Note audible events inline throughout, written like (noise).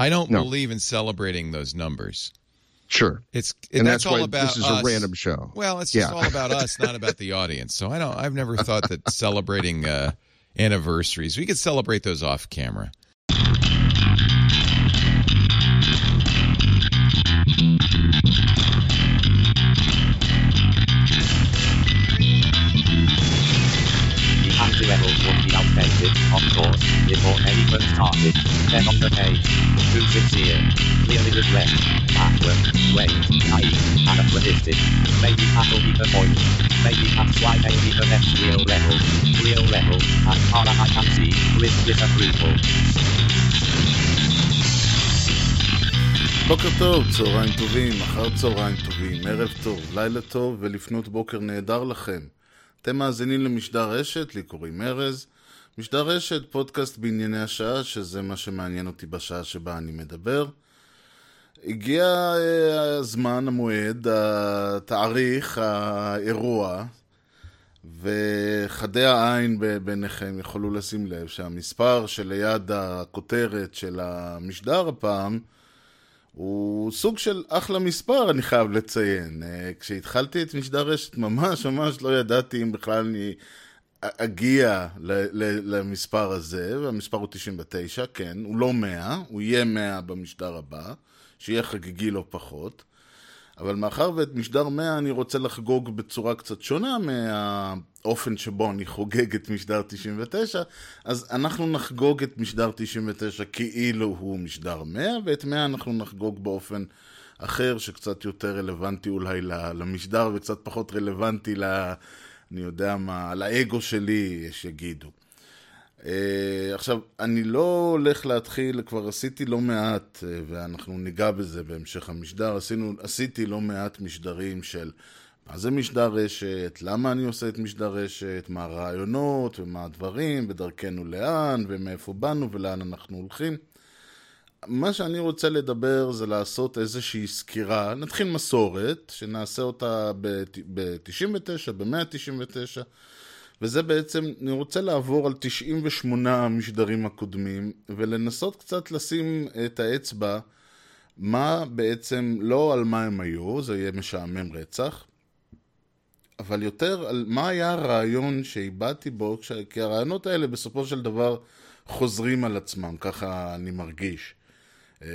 I don't No. believe in celebrating those numbers. Sure. It's And that's, that's all why about this is us. a random show. Well, it's just Yeah. all about us, not about the audience. So I don't. I've never thought that (laughs) celebrating uh, anniversaries. We could celebrate those off camera. Course, before anyone started. Then on the page, too sincere, clearly regret, backward, wait, naive, anachronistic. Maybe that'll be the point. Maybe that's why they need the next real level. Real level, as far as I can see, with disapproval. בוקר טוב, צהריים טובים, אחר צהריים טובים, ערב טוב, לילה טוב ולפנות בוקר נהדר לכם. אתם מאזינים למשדר רשת, לי קוראים ארז. משדר רשת, פודקאסט בענייני השעה, שזה מה שמעניין אותי בשעה שבה אני מדבר. הגיע אה, הזמן, המועד, התאריך, האירוע, וחדי העין ביניכם יכולו לשים לב שהמספר שליד הכותרת של המשדר הפעם הוא סוג של אחלה מספר, אני חייב לציין. אה, כשהתחלתי את משדר רשת, ממש ממש לא ידעתי אם בכלל אני אגיע למספר הזה, והמספר הוא 99, כן, הוא לא 100, הוא יהיה 100 במשדר הבא, שיהיה חגיגי לא פחות. אבל מאחר ואת משדר 100 אני רוצה לחגוג בצורה קצת שונה מהאופן שבו אני חוגג את משדר 99, אז אנחנו נחגוג את משדר 99 כאילו הוא משדר 100, ואת 100 אנחנו נחגוג באופן אחר שקצת יותר רלוונטי אולי למשדר וקצת פחות רלוונטי ל... אני יודע מה, לאגו שלי, יש יגידו. Uh, עכשיו, אני לא הולך להתחיל, כבר עשיתי לא מעט, uh, ואנחנו ניגע בזה בהמשך המשדר, עשינו, עשיתי לא מעט משדרים של מה זה משדר רשת, למה אני עושה את משדר רשת, מה הרעיונות ומה הדברים, ודרכנו לאן, ומאיפה באנו ולאן אנחנו הולכים. מה שאני רוצה לדבר זה לעשות איזושהי סקירה, נתחיל מסורת, שנעשה אותה ב-99, ב-199, וזה בעצם, אני רוצה לעבור על 98 המשדרים הקודמים, ולנסות קצת לשים את האצבע, מה בעצם, לא על מה הם היו, זה יהיה משעמם רצח, אבל יותר על מה היה הרעיון שאיבדתי בו. כי הרעיונות האלה בסופו של דבר חוזרים על עצמם, ככה אני מרגיש. אה,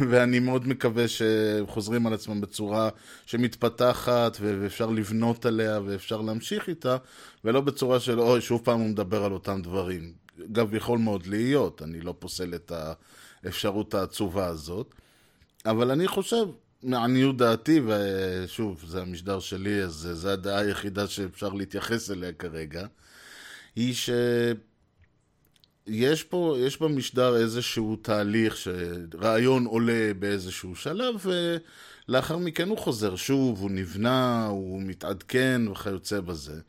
(laughs) ואני מאוד מקווה שחוזרים על עצמם בצורה שמתפתחת ואפשר לבנות עליה ואפשר להמשיך איתה, ולא בצורה של אוי, שוב פעם הוא מדבר על אותם דברים. אגב, יכול מאוד להיות, אני לא פוסל את האפשרות העצובה הזאת, אבל אני חושב, לעניות דעתי, ושוב, זה המשדר שלי, אז זו הדעה היחידה שאפשר להתייחס אליה כרגע, היא ש... יש פה, יש במשדר איזשהו תהליך שרעיון עולה באיזשהו שלב ולאחר מכן הוא חוזר שוב, הוא נבנה, הוא מתעדכן וכיוצא בזה.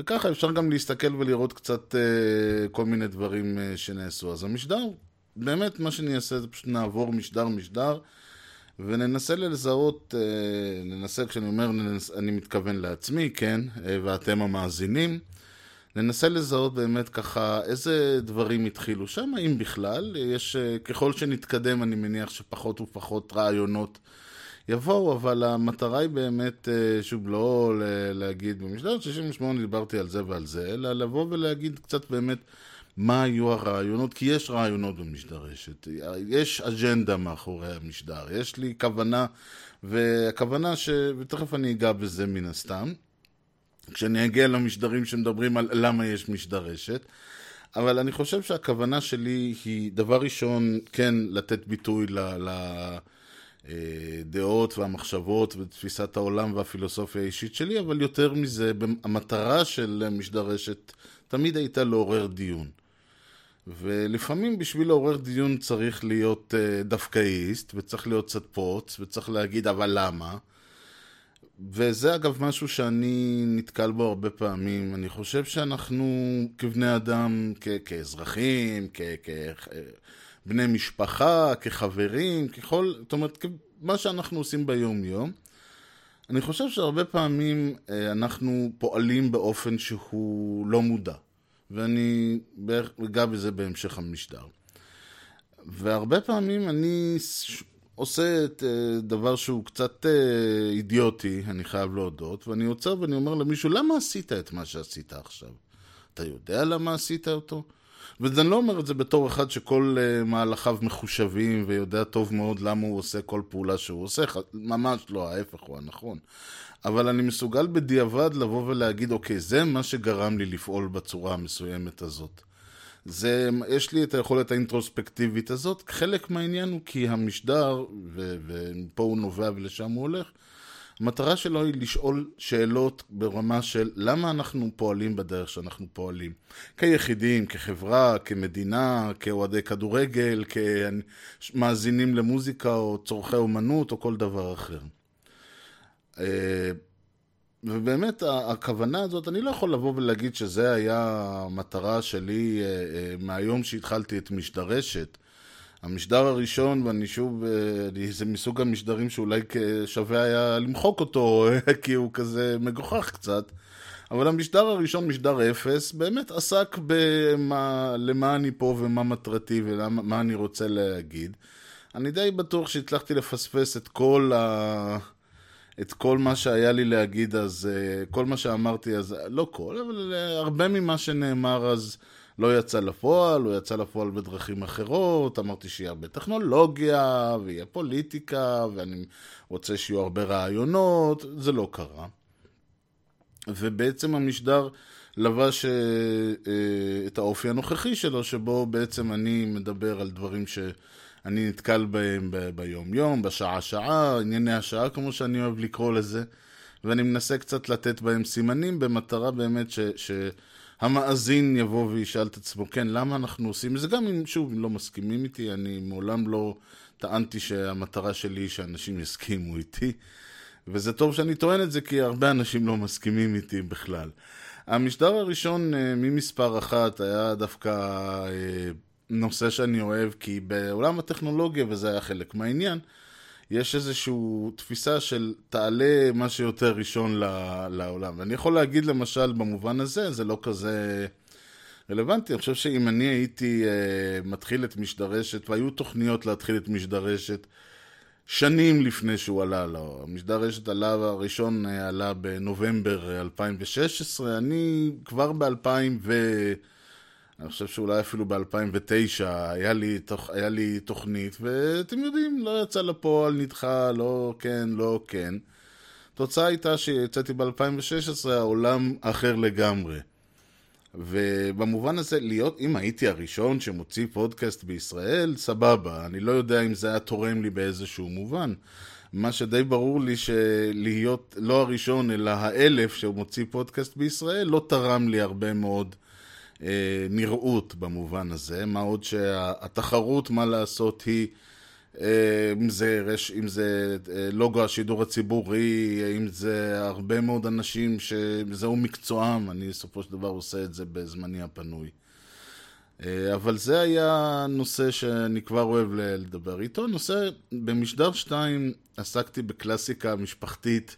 וככה אפשר גם להסתכל ולראות קצת uh, כל מיני דברים uh, שנעשו. אז המשדר, באמת מה שאני אעשה זה פשוט נעבור משדר משדר וננסה לזהות, uh, ננסה, כשאני אומר ננס, אני מתכוון לעצמי, כן, uh, ואתם המאזינים. ננסה לזהות באמת ככה איזה דברים התחילו שם, אם בכלל. יש, אה, ככל שנתקדם אני מניח שפחות ופחות רעיונות יבואו, אבל המטרה היא באמת, אה, שוב, לא להגיד במשדר 68 דיברתי על זה ועל זה, אלא לבוא ולהגיד קצת באמת מה היו הרעיונות, כי יש רעיונות במשדר רשת, יש אג'נדה מאחורי המשדר, יש לי כוונה, והכוונה ש... ותכף אני אגע בזה מן הסתם. כשאני אגיע למשדרים שמדברים על למה יש משדר רשת. אבל אני חושב שהכוונה שלי היא, דבר ראשון, כן לתת ביטוי לדעות והמחשבות ותפיסת העולם והפילוסופיה האישית שלי, אבל יותר מזה, המטרה של משדר רשת תמיד הייתה לעורר דיון. ולפעמים בשביל לעורר דיון צריך להיות uh, דווקאיסט, וצריך להיות קצת פוץ, וצריך להגיד אבל למה. וזה אגב משהו שאני נתקל בו הרבה פעמים. אני חושב שאנחנו כבני אדם, כ- כאזרחים, כבני משפחה, כחברים, ככל, זאת אומרת, מה שאנחנו עושים ביום יום, אני חושב שהרבה פעמים אה, אנחנו פועלים באופן שהוא לא מודע. ואני אגע בזה בהמשך המשדר. והרבה פעמים אני עושה את אה, דבר שהוא קצת אה, אידיוטי, אני חייב להודות, ואני עוצר ואני אומר למישהו, למה עשית את מה שעשית עכשיו? אתה יודע למה עשית אותו? ואני לא אומר את זה בתור אחד שכל אה, מהלכיו מחושבים ויודע טוב מאוד למה הוא עושה כל פעולה שהוא עושה, ממש לא, ההפך הוא הנכון. אבל אני מסוגל בדיעבד לבוא ולהגיד, אוקיי, זה מה שגרם לי לפעול בצורה המסוימת הזאת. זה, יש לי את היכולת האינטרוספקטיבית הזאת. חלק מהעניין הוא כי המשדר, ו- ופה הוא נובע ולשם הוא הולך, המטרה שלו היא לשאול שאלות ברמה של למה אנחנו פועלים בדרך שאנחנו פועלים. כיחידים, כחברה, כמדינה, כאוהדי כדורגל, כמאזינים למוזיקה או צורכי אומנות או כל דבר אחר. ובאמת הכוונה הזאת, אני לא יכול לבוא ולהגיד שזה היה המטרה שלי אה, אה, מהיום שהתחלתי את משדרשת. המשדר הראשון, ואני שוב, אה, זה מסוג המשדרים שאולי שווה היה למחוק אותו, (laughs) כי הוא כזה מגוחך קצת. אבל המשדר הראשון, משדר אפס, באמת עסק במה, למה אני פה ומה מטרתי ומה אני רוצה להגיד. אני די בטוח שהצלחתי לפספס את כל ה... את כל מה שהיה לי להגיד אז, אה, כל מה שאמרתי אז, לא כל, אבל אה, הרבה ממה שנאמר אז לא יצא לפועל, הוא יצא לפועל בדרכים אחרות, אמרתי שיהיה הרבה טכנולוגיה, ויהיה פוליטיקה, ואני רוצה שיהיו הרבה רעיונות, זה לא קרה. ובעצם המשדר לבש אה, אה, את האופי הנוכחי שלו, שבו בעצם אני מדבר על דברים שאני נתקל בהם ביום-יום, בשעה-שעה, ענייני השעה, כמו שאני אוהב לקרוא לזה, ואני מנסה קצת לתת בהם סימנים, במטרה באמת ש... ש המאזין יבוא וישאל את עצמו, כן, למה אנחנו עושים את זה? גם אם, שוב, לא מסכימים איתי, אני מעולם לא טענתי שהמטרה שלי היא שאנשים יסכימו איתי. וזה טוב שאני טוען את זה, כי הרבה אנשים לא מסכימים איתי בכלל. המשדר הראשון אה, ממספר אחת היה דווקא אה, נושא שאני אוהב, כי בעולם הטכנולוגיה, וזה היה חלק מהעניין, יש איזושהי תפיסה של תעלה מה שיותר ראשון לעולם. ואני יכול להגיד למשל במובן הזה, זה לא כזה רלוונטי. אני חושב שאם אני הייתי uh, מתחיל את משדרשת, והיו תוכניות להתחיל את משדרשת שנים לפני שהוא עלה לו. המשדר רשת עלה, הראשון אה, עלה בנובמבר אה, 2016, אני כבר ב-2000 ו... אני חושב שאולי אפילו ב-2009 היה. היה לי תוכנית, ואתם יודעים, לא יצא לפועל, נדחה, לא כן, לא כן. התוצאה הייתה שיצאתי ב-2016, העולם אחר לגמרי. ובמובן הזה, להיות, אם הייתי הראשון שמוציא פודקאסט בישראל, סבבה. אני לא יודע אם זה היה תורם לי באיזשהו מובן. מה שדי ברור לי שלהיות לא הראשון, אלא האלף שמוציא פודקאסט בישראל, לא תרם לי הרבה מאוד נראות במובן הזה. מה עוד שהתחרות, מה לעשות, היא... אה, אם זה, רש, אם זה אה, לוגו השידור הציבורי, אם זה הרבה מאוד אנשים שזהו מקצועם, אני בסופו של דבר עושה את זה בזמני הפנוי. אה, אבל זה היה נושא שאני כבר אוהב לדבר איתו. נושא, במשדר 2 עסקתי בקלאסיקה משפחתית.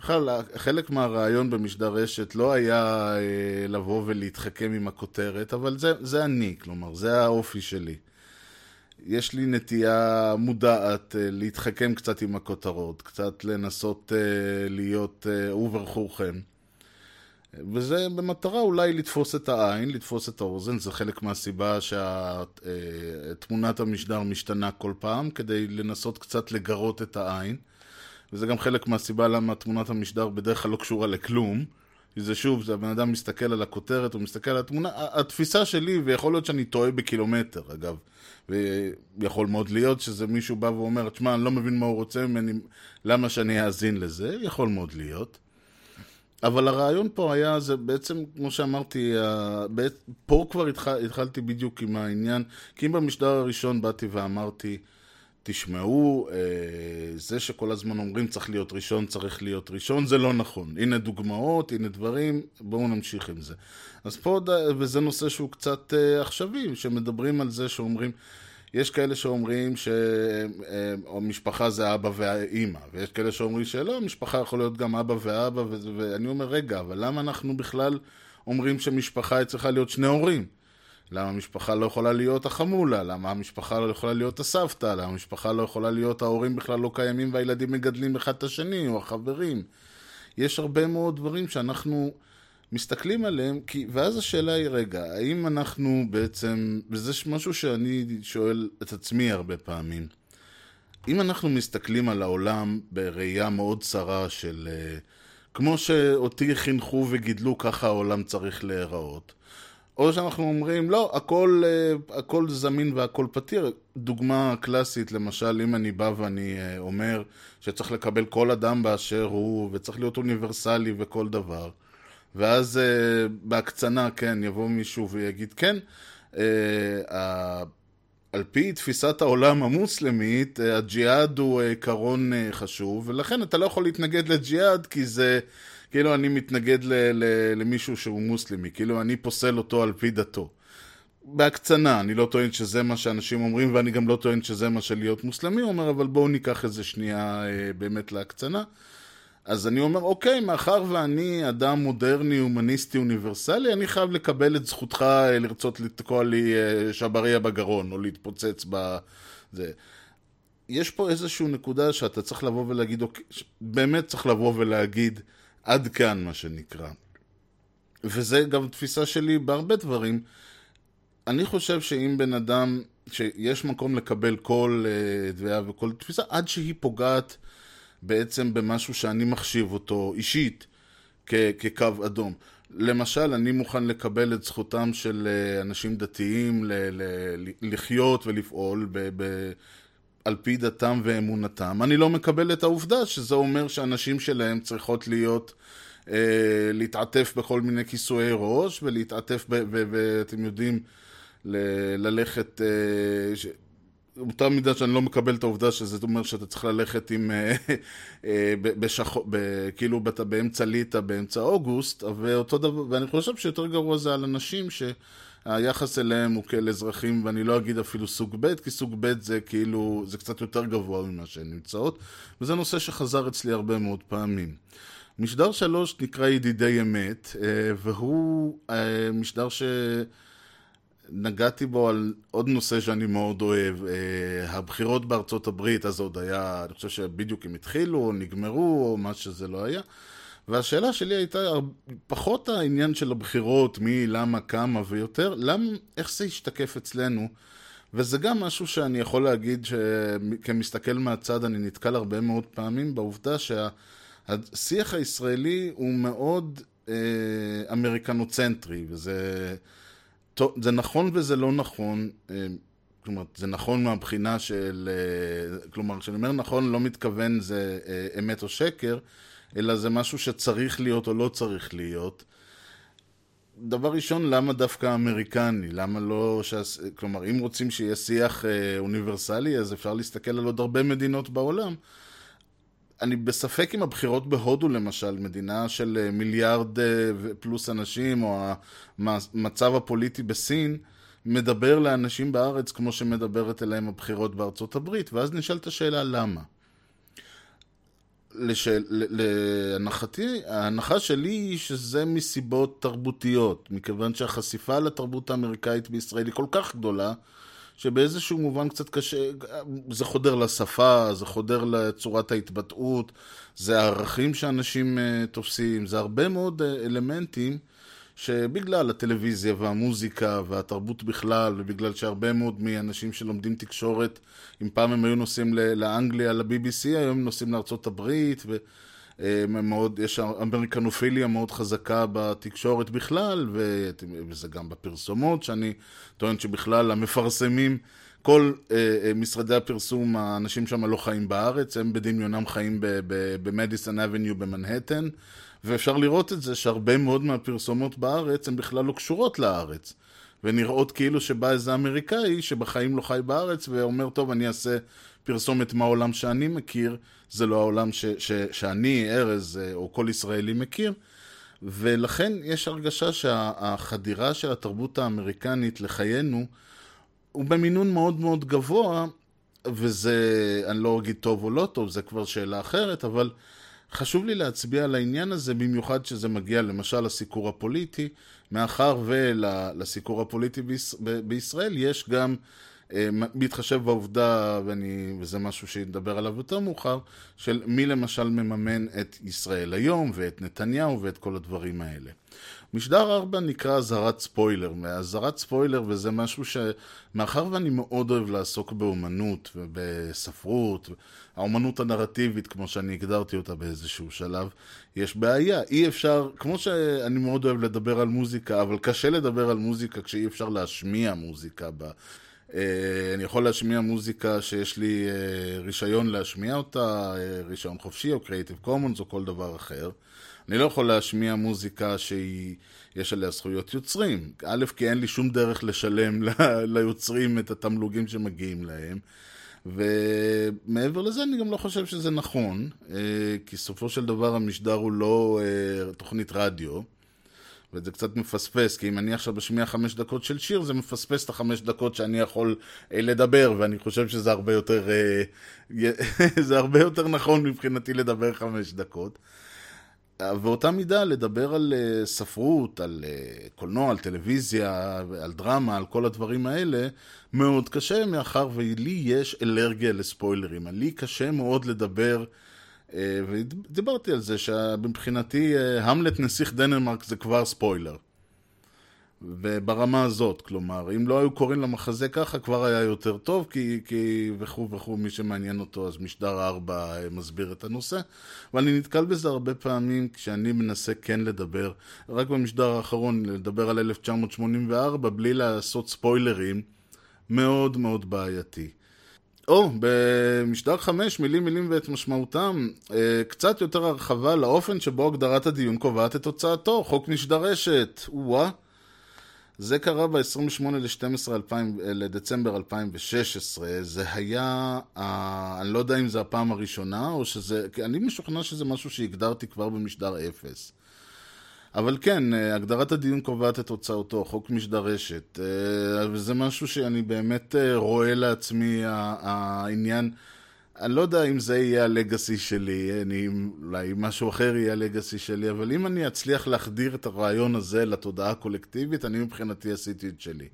בכלל, חלק מהרעיון במשדר רשת לא היה אה, לבוא ולהתחכם עם הכותרת, אבל זה, זה אני, כלומר, זה האופי שלי. יש לי נטייה מודעת אה, להתחכם קצת עם הכותרות, קצת לנסות אה, להיות אה, וברכוכם. וזה במטרה אולי לתפוס את העין, לתפוס את האוזן, זה חלק מהסיבה שתמונת המשדר משתנה כל פעם, כדי לנסות קצת לגרות את העין. וזה גם חלק מהסיבה למה תמונת המשדר בדרך כלל לא קשורה לכלום. זה שוב, זה הבן אדם מסתכל על הכותרת, הוא מסתכל על התמונה, התפיסה שלי, ויכול להיות שאני טועה בקילומטר, אגב. ויכול מאוד להיות שזה מישהו בא ואומר, תשמע, אני לא מבין מה הוא רוצה ממני, למה שאני אאזין לזה? יכול מאוד להיות. אבל הרעיון פה היה, זה בעצם, כמו שאמרתי, פה כבר התחל, התחלתי בדיוק עם העניין, כי אם במשדר הראשון באתי ואמרתי, תשמעו, זה שכל הזמן אומרים צריך להיות ראשון, צריך להיות ראשון, זה לא נכון. הנה דוגמאות, הנה דברים, בואו נמשיך עם זה. אז פה, וזה נושא שהוא קצת עכשווי, שמדברים על זה שאומרים, יש כאלה שאומרים שמשפחה זה אבא והאימא, ויש כאלה שאומרים שלא, משפחה יכול להיות גם אבא ואבא, ואני אומר, רגע, אבל למה אנחנו בכלל אומרים שמשפחה צריכה להיות שני הורים? למה המשפחה לא יכולה להיות החמולה? למה המשפחה לא יכולה להיות הסבתא? למה המשפחה לא יכולה להיות ההורים בכלל לא קיימים והילדים מגדלים אחד את השני, או החברים? יש הרבה מאוד דברים שאנחנו מסתכלים עליהם, כי, ואז השאלה היא, רגע, האם אנחנו בעצם, וזה משהו שאני שואל את עצמי הרבה פעמים, אם אנחנו מסתכלים על העולם בראייה מאוד צרה של... אה, כמו שאותי חינכו וגידלו, ככה העולם צריך להיראות. או שאנחנו אומרים, לא, הכל, אה, הכל זמין והכל פתיר. דוגמה קלאסית, למשל, אם אני בא ואני אה, אומר שצריך לקבל כל אדם באשר הוא, וצריך להיות אוניברסלי וכל דבר, ואז בהקצנה, כן, יבוא מישהו ויגיד, כן, על פי תפיסת העולם המוסלמית, אה, הג'יהאד הוא אה, עיקרון אה, חשוב, ולכן אתה לא יכול להתנגד לג'יהאד כי זה, כאילו אני מתנגד ל, ל, למישהו שהוא מוסלמי, כאילו אני פוסל אותו על פי דתו. בהקצנה, אני לא טוען שזה מה שאנשים אומרים, ואני גם לא טוען שזה מה שלהיות מוסלמי אומר, אבל בואו ניקח איזה שנייה באמת להקצנה. אז אני אומר, אוקיי, מאחר ואני אדם מודרני, הומניסטי, אוניברסלי, אני חייב לקבל את זכותך אה, לרצות לתקוע לי אה, שבריה בגרון, או להתפוצץ בזה. יש פה איזושהי נקודה שאתה צריך לבוא ולהגיד, אוקיי, באמת צריך לבוא ולהגיד, עד כאן, מה שנקרא. וזה גם תפיסה שלי בהרבה דברים. אני חושב שאם בן אדם, שיש מקום לקבל כל uh, דעה וכל תפיסה, עד שהיא פוגעת בעצם במשהו שאני מחשיב אותו אישית כ- כקו אדום. למשל, אני מוכן לקבל את זכותם של אה, אנשים דתיים ל- ל- לחיות ולפעול ב- ב- על פי דתם ואמונתם. אני לא מקבל את העובדה שזה אומר שאנשים שלהם צריכות להיות, אה, להתעטף בכל מיני כיסויי ראש ולהתעטף, ואתם יודעים, ל- ללכת... אה, ש- באותה מידה שאני לא מקבל את העובדה שזה אומר שאתה צריך ללכת עם, אה, אה, בשחור, כאילו אתה באמצע ליטא, באמצע אוגוסט, ואותו דבר, ואני חושב שיותר גרוע זה על אנשים שהיחס אליהם הוא כאל אזרחים, ואני לא אגיד אפילו סוג ב', כי סוג ב' זה כאילו, זה קצת יותר גבוה ממה שהן נמצאות, וזה נושא שחזר אצלי הרבה מאוד פעמים. משדר שלוש נקרא ידידי אמת, אה, והוא משדר ש... נגעתי בו על עוד נושא שאני מאוד אוהב, אה, הבחירות בארצות הברית, אז עוד היה, אני חושב שבדיוק הם התחילו, או נגמרו, או מה שזה לא היה. והשאלה שלי הייתה פחות העניין של הבחירות, מי, למה, כמה ויותר, למה, איך זה השתקף אצלנו. וזה גם משהו שאני יכול להגיד שכמסתכל מהצד אני נתקל הרבה מאוד פעמים בעובדה שהשיח הישראלי הוא מאוד אה, אמריקנוצנטרי, וזה... זה נכון וזה לא נכון, אה, כלומר, זה נכון מהבחינה של, אה, כלומר, כשאני אומר נכון, לא מתכוון זה אה, אמת או שקר, אלא זה משהו שצריך להיות או לא צריך להיות. דבר ראשון, למה דווקא אמריקני? למה לא... שעש... כלומר, אם רוצים שיהיה שיח אוניברסלי, אז אפשר להסתכל על עוד הרבה מדינות בעולם. אני בספק אם הבחירות בהודו למשל, מדינה של אה, מיליארד אה, פלוס אנשים, או המצב הפוליטי בסין, מדבר לאנשים בארץ כמו שמדברת אליהם הבחירות בארצות הברית, ואז נשאלת השאלה למה. לשאל, להנחתי, ההנחה שלי היא שזה מסיבות תרבותיות, מכיוון שהחשיפה לתרבות האמריקאית בישראל היא כל כך גדולה, שבאיזשהו מובן קצת קשה, זה חודר לשפה, זה חודר לצורת ההתבטאות, זה הערכים שאנשים uh, תופסים, זה הרבה מאוד uh, אלמנטים שבגלל הטלוויזיה והמוזיקה והתרבות בכלל, ובגלל שהרבה מאוד מאנשים שלומדים תקשורת, אם פעם הם היו נוסעים לאנגליה, ל-BBC, היום הם נוסעים לארצות הברית, ו... מאוד, יש אמריקנופיליה מאוד חזקה בתקשורת בכלל, וזה גם בפרסומות, שאני טוען שבכלל המפרסמים, כל אה, אה, משרדי הפרסום, האנשים שם לא חיים בארץ, הם בדמיונם חיים במדיסון אבניו במנהטן, ואפשר לראות את זה שהרבה מאוד מהפרסומות בארץ הן בכלל לא קשורות לארץ. ונראות כאילו שבא איזה אמריקאי שבחיים לא חי בארץ ואומר, טוב, אני אעשה פרסומת מהעולם שאני מכיר, זה לא העולם ש, ש, שאני, ארז אה, או כל ישראלי מכיר, ולכן יש הרגשה שהחדירה של התרבות האמריקנית לחיינו הוא במינון מאוד מאוד גבוה, וזה, אני לא אגיד טוב או לא טוב, זה כבר שאלה אחרת, אבל חשוב לי להצביע על העניין הזה, במיוחד שזה מגיע למשל לסיקור הפוליטי, מאחר ולסיקור הפוליטי ביש, בישראל יש גם, בהתחשב בעובדה, ואני, וזה משהו שנדבר עליו יותר מאוחר, של מי למשל מממן את ישראל היום, ואת נתניהו, ואת כל הדברים האלה. משדר 4 נקרא אזהרת ספוילר, ואזהרת ספוילר וזה משהו שמאחר ואני מאוד אוהב לעסוק באומנות ובספרות, האומנות הנרטיבית כמו שאני הגדרתי אותה באיזשהו שלב, יש בעיה, אי אפשר, כמו שאני מאוד אוהב לדבר על מוזיקה, אבל קשה לדבר על מוזיקה כשאי אפשר להשמיע מוזיקה בה. אה, אני יכול להשמיע מוזיקה שיש לי אה, רישיון להשמיע אותה, אה, רישיון חופשי או Creative Commons או כל דבר אחר. אני לא יכול להשמיע מוזיקה שיש עליה זכויות יוצרים. א', כי אין לי שום דרך לשלם (laughs) ליוצרים את התמלוגים שמגיעים להם. ומעבר לזה אני גם לא חושב שזה נכון, כי סופו של דבר המשדר הוא לא תוכנית רדיו. וזה קצת מפספס, כי אם אני עכשיו משמיע חמש דקות של שיר, זה מפספס את החמש דקות שאני יכול אה, לדבר, ואני חושב שזה הרבה יותר, אה, (laughs) זה הרבה יותר נכון מבחינתי לדבר חמש דקות. באותה מידה, לדבר על אה, ספרות, על אה, קולנוע, על טלוויזיה, על דרמה, על כל הדברים האלה, מאוד קשה, מאחר ולי יש אלרגיה לספוילרים. לי קשה מאוד לדבר... אה, ודיברתי על זה שמבחינתי אה, המלט נסיך דנמרק זה כבר ספוילר. וברמה הזאת, כלומר, אם לא היו קוראים למחזה ככה, כבר היה יותר טוב, כי, כי וכו' וכו', מי שמעניין אותו, אז משדר 4 אה, מסביר את הנושא. ואני נתקל בזה הרבה פעמים כשאני מנסה כן לדבר, רק במשדר האחרון, לדבר על 1984, בלי לעשות ספוילרים, מאוד מאוד בעייתי. או, במשדר חמש, מילים מילים ואת משמעותם, אה, קצת יותר הרחבה לאופן שבו הגדרת הדיון קובעת את תוצאתו, חוק משדר רשת, או-אה. זה קרה ב-28 לדצמבר 2016, זה היה, אה, אני לא יודע אם זה הפעם הראשונה, או שזה, אני משוכנע שזה משהו שהגדרתי כבר במשדר אפס. אבל כן, אה, הגדרת הדיון קובעת את תוצאותו, חוק משדר רשת. אה, וזה משהו שאני באמת אה, רואה לעצמי, העניין... אני לא יודע אם זה יהיה הלגאסי שלי, אני, אולי משהו אחר יהיה הלגאסי שלי, אבל אם אני אצליח להחדיר את הרעיון הזה לתודעה הקולקטיבית, אני מבחינתי עשיתי את שלי.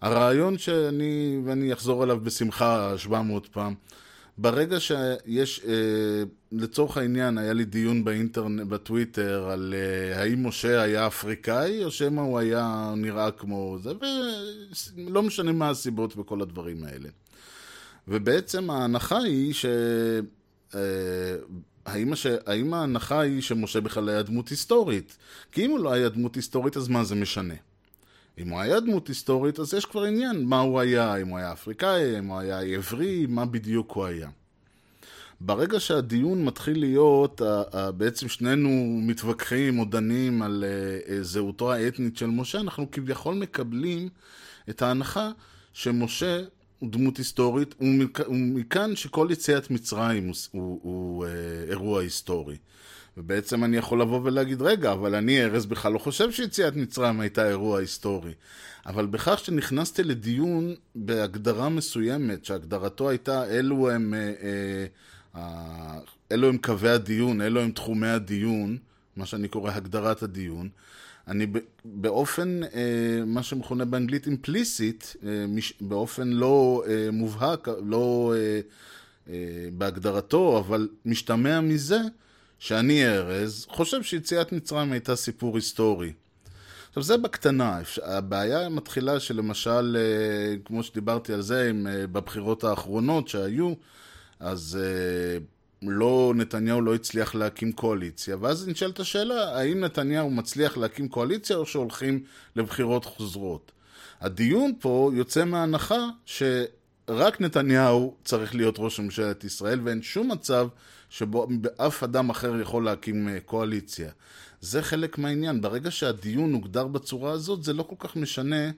הרעיון שאני, ואני אחזור עליו בשמחה 700 פעם, ברגע שיש, אה, לצורך העניין, היה לי דיון באינטרנט, בטוויטר, על אה, האם משה היה אפריקאי, או שמא הוא היה נראה כמו זה, ולא משנה מה הסיבות וכל הדברים האלה. ובעצם ההנחה היא ש... אה, האם, הש... האם ההנחה היא שמשה בכלל היה דמות היסטורית? כי אם הוא לא היה דמות היסטורית, אז מה זה משנה? אם הוא היה דמות היסטורית, אז יש כבר עניין מה הוא היה, אם הוא היה אפריקאי, אם הוא היה עברי, מה בדיוק הוא היה. ברגע שהדיון מתחיל להיות, בעצם שנינו מתווכחים או דנים על אה, אה, זהותו האתנית של משה, אנחנו כביכול מקבלים את ההנחה שמשה הוא דמות היסטורית, ומכאן שכל יציאת מצרים הוא, הוא, הוא אה, אירוע היסטורי. ובעצם אני יכול לבוא ולהגיד, רגע, אבל אני, ארז, בכלל לא חושב שיציאת מצרים הייתה אירוע היסטורי. אבל בכך שנכנסתי לדיון בהגדרה מסוימת, שהגדרתו הייתה, אלו הם, אה, אה, אלו הם קווי הדיון, אלו הם תחומי הדיון, מה שאני קורא הגדרת הדיון, אני באופן, אה, מה שמכונה באנגלית אימפליסיט, באופן לא מובהק, לא בהגדרתו, אבל משתמע מזה, שאני ארז, חושב שיציאת מצרים הייתה סיפור היסטורי. עכשיו זה בקטנה, הבעיה מתחילה שלמשל, אה, כמו שדיברתי על זה, עם, אה, בבחירות האחרונות שהיו, אז אה, לא, נתניהו לא הצליח להקים קואליציה, ואז נשאלת השאלה, האם נתניהו מצליח להקים קואליציה או שהולכים לבחירות חוזרות? הדיון פה יוצא מההנחה שרק נתניהו צריך להיות ראש ממשלת ישראל ואין שום מצב שבו אף אדם אחר יכול להקים אה, קואליציה. זה חלק מהעניין. ברגע שהדיון הוגדר בצורה הזאת, זה לא כל כך משנה.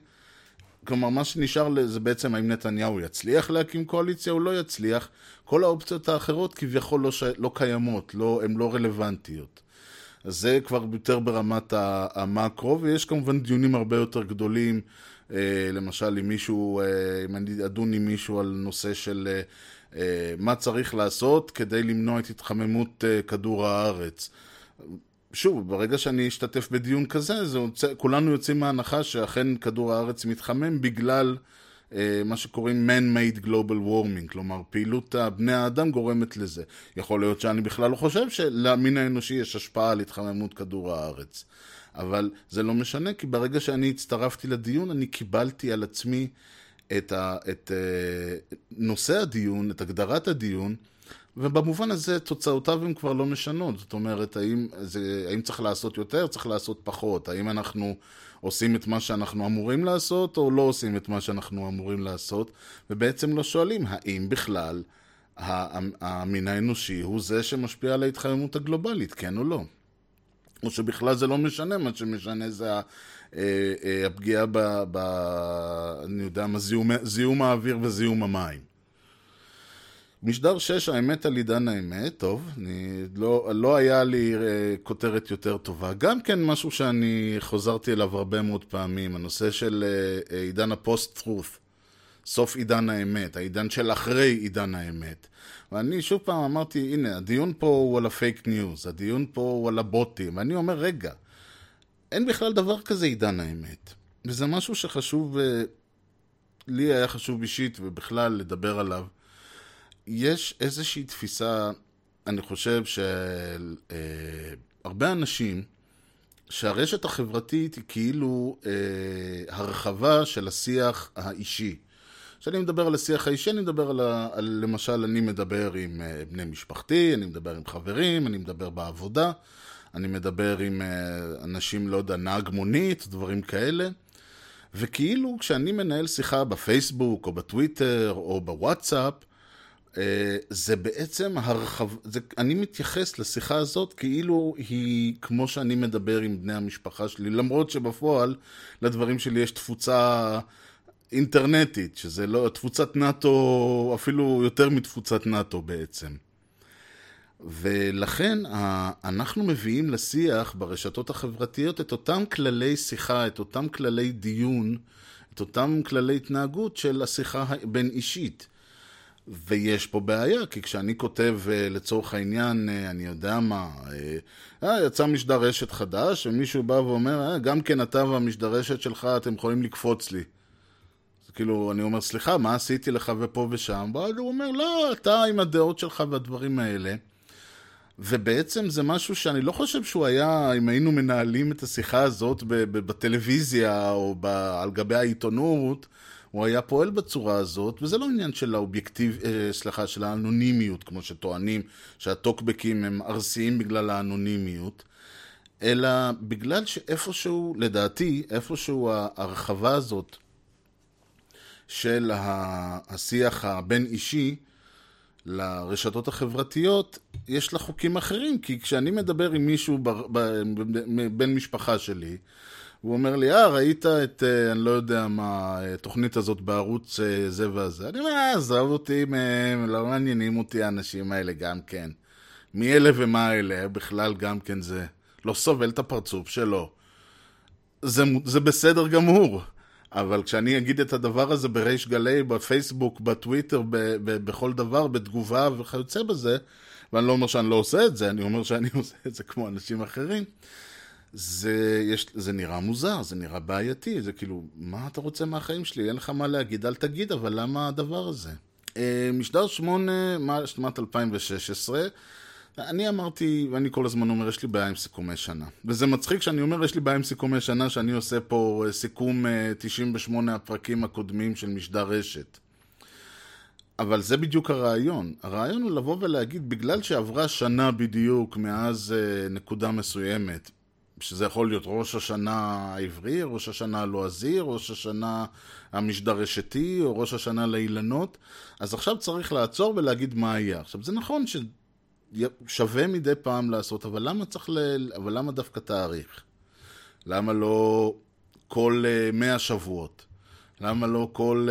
כלומר, מה שנשאר זה בעצם האם נתניהו יצליח להקים קואליציה או לא יצליח. כל האופציות האחרות כביכול לא, ש... לא קיימות, לא, הן לא רלוונטיות. אז זה כבר יותר ברמת המקרו, ויש כמובן דיונים הרבה יותר גדולים, אה, למשל אם מישהו, אה, אם אני אדון עם מישהו על נושא של מה צריך לעשות כדי למנוע את התחממות אה, כדור הארץ. שוב, ברגע שאני אשתתף בדיון כזה, זה כולנו יוצאים מההנחה שאכן כדור הארץ מתחמם בגלל אה, מה שקוראים man-made global warming, כלומר פעילות בני האדם גורמת לזה. יכול להיות שאני בכלל לא חושב שלמין האנושי יש השפעה על התחממות כדור הארץ. אבל זה לא משנה, כי ברגע שאני הצטרפתי לדיון, אני קיבלתי על עצמי את, ה, את uh, נושא הדיון, את הגדרת הדיון, ובמובן הזה תוצאותיו הן כבר לא משנות. זאת אומרת, האם, זה, האם צריך לעשות יותר, צריך לעשות פחות? האם אנחנו עושים את מה שאנחנו אמורים לעשות, או לא עושים את מה שאנחנו אמורים לעשות? ובעצם לא שואלים, האם בכלל המין האנושי הוא זה שמשפיע על ההתחממות הגלובלית, כן או לא? או שבכלל זה לא משנה, מה שמשנה זה הפגיעה ב... ב אני יודע מה, זיהום, זיהום האוויר וזיהום המים. משדר 6, האמת על עידן האמת, טוב, אני, לא, לא היה לי כותרת יותר טובה. גם כן משהו שאני חוזרתי אליו הרבה מאוד פעמים, הנושא של עידן ה post-truth, סוף עידן האמת, העידן של אחרי עידן האמת. ואני שוב פעם אמרתי, הנה, הדיון פה הוא על הפייק ניוז, הדיון פה הוא על הבוטים, ואני אומר, רגע, אין בכלל דבר כזה עידן האמת. וזה משהו שחשוב, לי היה חשוב אישית ובכלל לדבר עליו. יש איזושהי תפיסה, אני חושב שהרבה אנשים, שהרשת החברתית היא כאילו אה, הרחבה של השיח האישי. כשאני מדבר על השיח האישי, אני מדבר על, על למשל, אני מדבר עם uh, בני משפחתי, אני מדבר עם חברים, אני מדבר בעבודה, אני מדבר עם uh, אנשים, לא יודע, נהג מונית, דברים כאלה. וכאילו כשאני מנהל שיחה בפייסבוק, או בטוויטר, או בוואטסאפ, uh, זה בעצם הרחב... זה, אני מתייחס לשיחה הזאת כאילו היא כמו שאני מדבר עם בני המשפחה שלי, למרות שבפועל לדברים שלי יש תפוצה... אינטרנטית, שזה לא, תפוצת נאטו, אפילו יותר מתפוצת נאטו בעצם. ולכן אנחנו מביאים לשיח ברשתות החברתיות את אותם כללי שיחה, את אותם כללי דיון, את אותם כללי התנהגות של השיחה בין אישית. ויש פה בעיה, כי כשאני כותב לצורך העניין, אני יודע מה, אה, יצא משדר רשת חדש, ומישהו בא ואומר, אה, גם כן אתה והמשדר רשת שלך, אתם יכולים לקפוץ לי. כאילו, אני אומר, סליחה, מה עשיתי לך ופה ושם? ואז הוא אומר, לא, אתה עם הדעות שלך והדברים האלה. ובעצם זה משהו שאני לא חושב שהוא היה, אם היינו מנהלים את השיחה הזאת בטלוויזיה או על גבי העיתונות, הוא היה פועל בצורה הזאת, וזה לא עניין של האובייקטיב, סליחה, של האנונימיות, כמו שטוענים שהטוקבקים הם ארסיים בגלל האנונימיות, אלא בגלל שאיפשהו, לדעתי, איפשהו ההרחבה הזאת של השיח הבין-אישי לרשתות החברתיות, יש לה חוקים אחרים, כי כשאני מדבר עם מישהו בן משפחה שלי, הוא אומר לי, אה, ראית את, אני לא יודע מה, התוכנית הזאת בערוץ זה וזה. אני אומר, אה, עזוב אותי מהם, לא מעניינים אותי האנשים האלה גם כן. מי אלה ומה אלה, בכלל גם כן זה. לא סובל את הפרצוף שלו. זה, זה בסדר גמור. אבל כשאני אגיד את הדבר הזה בריש גלי, בפייסבוק, בטוויטר, ב- ב- בכל דבר, בתגובה וכיוצא בזה, ואני לא אומר שאני לא עושה את זה, אני אומר שאני (laughs) עושה את זה כמו אנשים אחרים, זה, יש, זה נראה מוזר, זה נראה בעייתי, זה כאילו, מה אתה רוצה מהחיים שלי? אין לך מה להגיד, אל תגיד, אבל למה הדבר הזה? משדר 8, שנת 2016, אני אמרתי, ואני כל הזמן אומר, יש לי בעיה עם סיכומי שנה. וזה מצחיק שאני אומר, יש לי בעיה עם סיכומי שנה, שאני עושה פה סיכום 98 הפרקים הקודמים של משדר רשת. אבל זה בדיוק הרעיון. הרעיון הוא לבוא ולהגיד, בגלל שעברה שנה בדיוק מאז נקודה מסוימת, שזה יכול להיות ראש השנה העברי, ראש השנה הלועזי, ראש השנה המשדר רשתי, או ראש השנה לאילנות, אז עכשיו צריך לעצור ולהגיד מה היה. עכשיו, זה נכון ש... שווה מדי פעם לעשות, אבל למה צריך ל... אבל למה דווקא תאריך? למה לא כל מאה שבועות? למה לא כל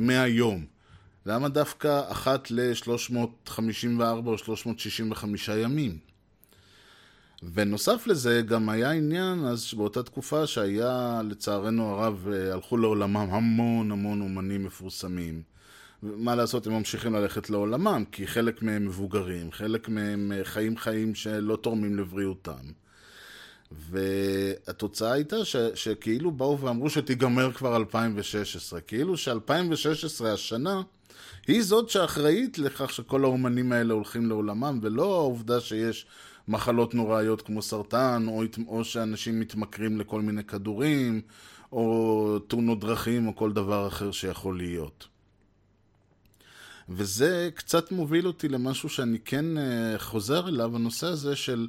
מאה יום? למה דווקא אחת ל-354 או 365 ימים? ונוסף לזה, גם היה עניין אז באותה תקופה שהיה, לצערנו הרב, אה, הלכו לעולמם המון המון אומנים מפורסמים. מה לעשות, הם ממשיכים ללכת לעולמם, כי חלק מהם מבוגרים, חלק מהם אה, חיים חיים שלא תורמים לבריאותם. והתוצאה הייתה ש, שכאילו באו ואמרו שתיגמר כבר 2016. כאילו ש-2016 השנה היא זאת שאחראית לכך שכל האומנים האלה הולכים לעולמם, ולא העובדה שיש מחלות נוראיות כמו סרטן, או, או שאנשים מתמכרים לכל מיני כדורים, או תאונות דרכים, או כל דבר אחר שיכול להיות. וזה קצת מוביל אותי למשהו שאני כן uh, חוזר אליו, הנושא הזה של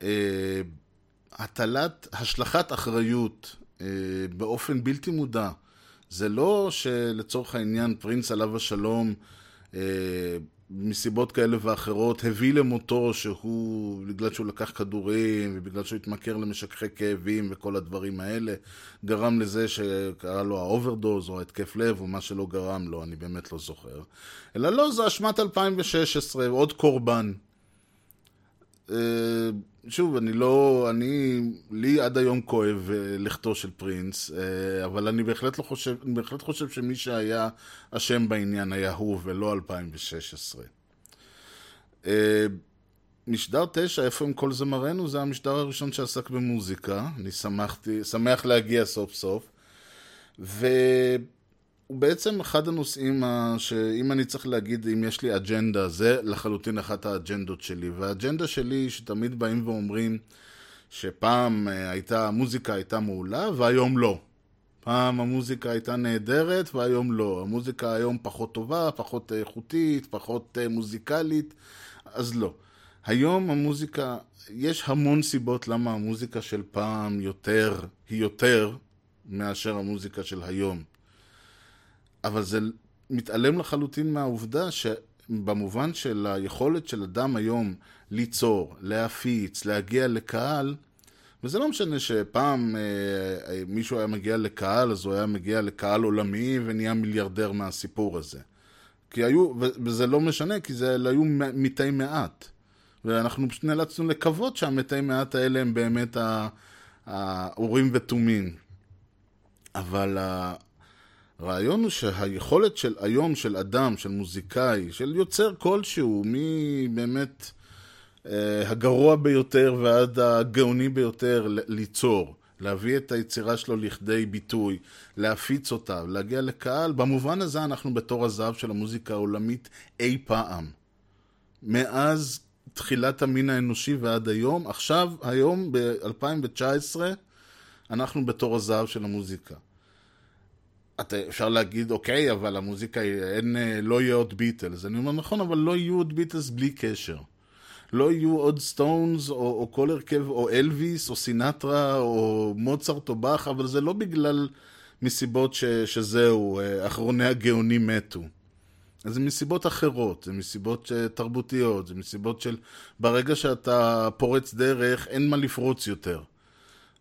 uh, הטלת, השלכת אחריות uh, באופן בלתי מודע. זה לא שלצורך העניין פרינס עליו השלום uh, מסיבות כאלה ואחרות הביא למותו שהוא, בגלל שהוא לקח כדורים ובגלל שהוא התמכר למשככי כאבים וכל הדברים האלה, גרם לזה שקרה לו האוברדוז או התקף לב או מה שלא גרם לו, אני באמת לא זוכר. אלא לא, זה אשמת 2016, עוד קורבן. אה, שוב, אני לא, אני, לי עד היום כואב אה, לכתו של פרינס, אה, אבל אני בהחלט, לא חושב, אני בהחלט חושב שמי שהיה אשם בעניין היה הוא ולא 2016. משדר תשע, איפה הם כל זמרינו? זה המשדר הראשון שעסק במוזיקה. אני שמחתי, שמח להגיע סוף סוף. ו... הוא בעצם אחד הנושאים שאם אני צריך להגיד אם יש לי אג'נדה, זה לחלוטין אחת האג'נדות שלי. והאג'נדה שלי שתמיד באים ואומרים שפעם אה, הייתה, המוזיקה הייתה מעולה והיום לא. פעם המוזיקה הייתה נהדרת והיום לא. המוזיקה היום פחות טובה, פחות איכותית, פחות אה, מוזיקלית, אז לא. היום המוזיקה, יש המון סיבות למה המוזיקה של פעם יותר, היא יותר מאשר המוזיקה של היום. אבל זה מתעלם לחלוטין מהעובדה שבמובן של היכולת של אדם היום ליצור, להפיץ, להגיע לקהל, וזה לא משנה שפעם אה, אה, מישהו היה מגיע לקהל, אז הוא היה מגיע לקהל עולמי ונהיה מיליארדר מהסיפור הזה. כי היו, וזה לא משנה, כי זה היו מתי מעט. ואנחנו פשוט נאלצנו לקוות שהמתי מעט האלה הם באמת האורים ותומים. אבל הרעיון הוא שהיכולת של היום של אדם, של מוזיקאי, של יוצר כלשהו, מבאמת אה, הגרוע ביותר ועד הגאוני ביותר ליצור, להביא את היצירה שלו לכדי ביטוי, להפיץ אותה, להגיע לקהל, במובן הזה אנחנו בתור הזהב של המוזיקה העולמית אי פעם. מאז תחילת המין האנושי ועד היום, עכשיו, היום ב-2019, אנחנו בתור הזהב של המוזיקה. אתה, אפשר להגיד, אוקיי, אבל המוזיקה, אין, לא יהיה עוד ביטלס. אני אומר, נכון, אבל לא יהיו עוד ביטלס בלי קשר. לא יהיו עוד סטונס, או, או כל הרכב, או אלוויס, או סינטרה, או מוצרט, או באך, אבל זה לא בגלל מסיבות ש, שזהו, אה, אחרוני הגאונים מתו. זה מסיבות אחרות, זה מסיבות אה, תרבותיות, זה מסיבות של ברגע שאתה פורץ דרך, אין מה לפרוץ יותר.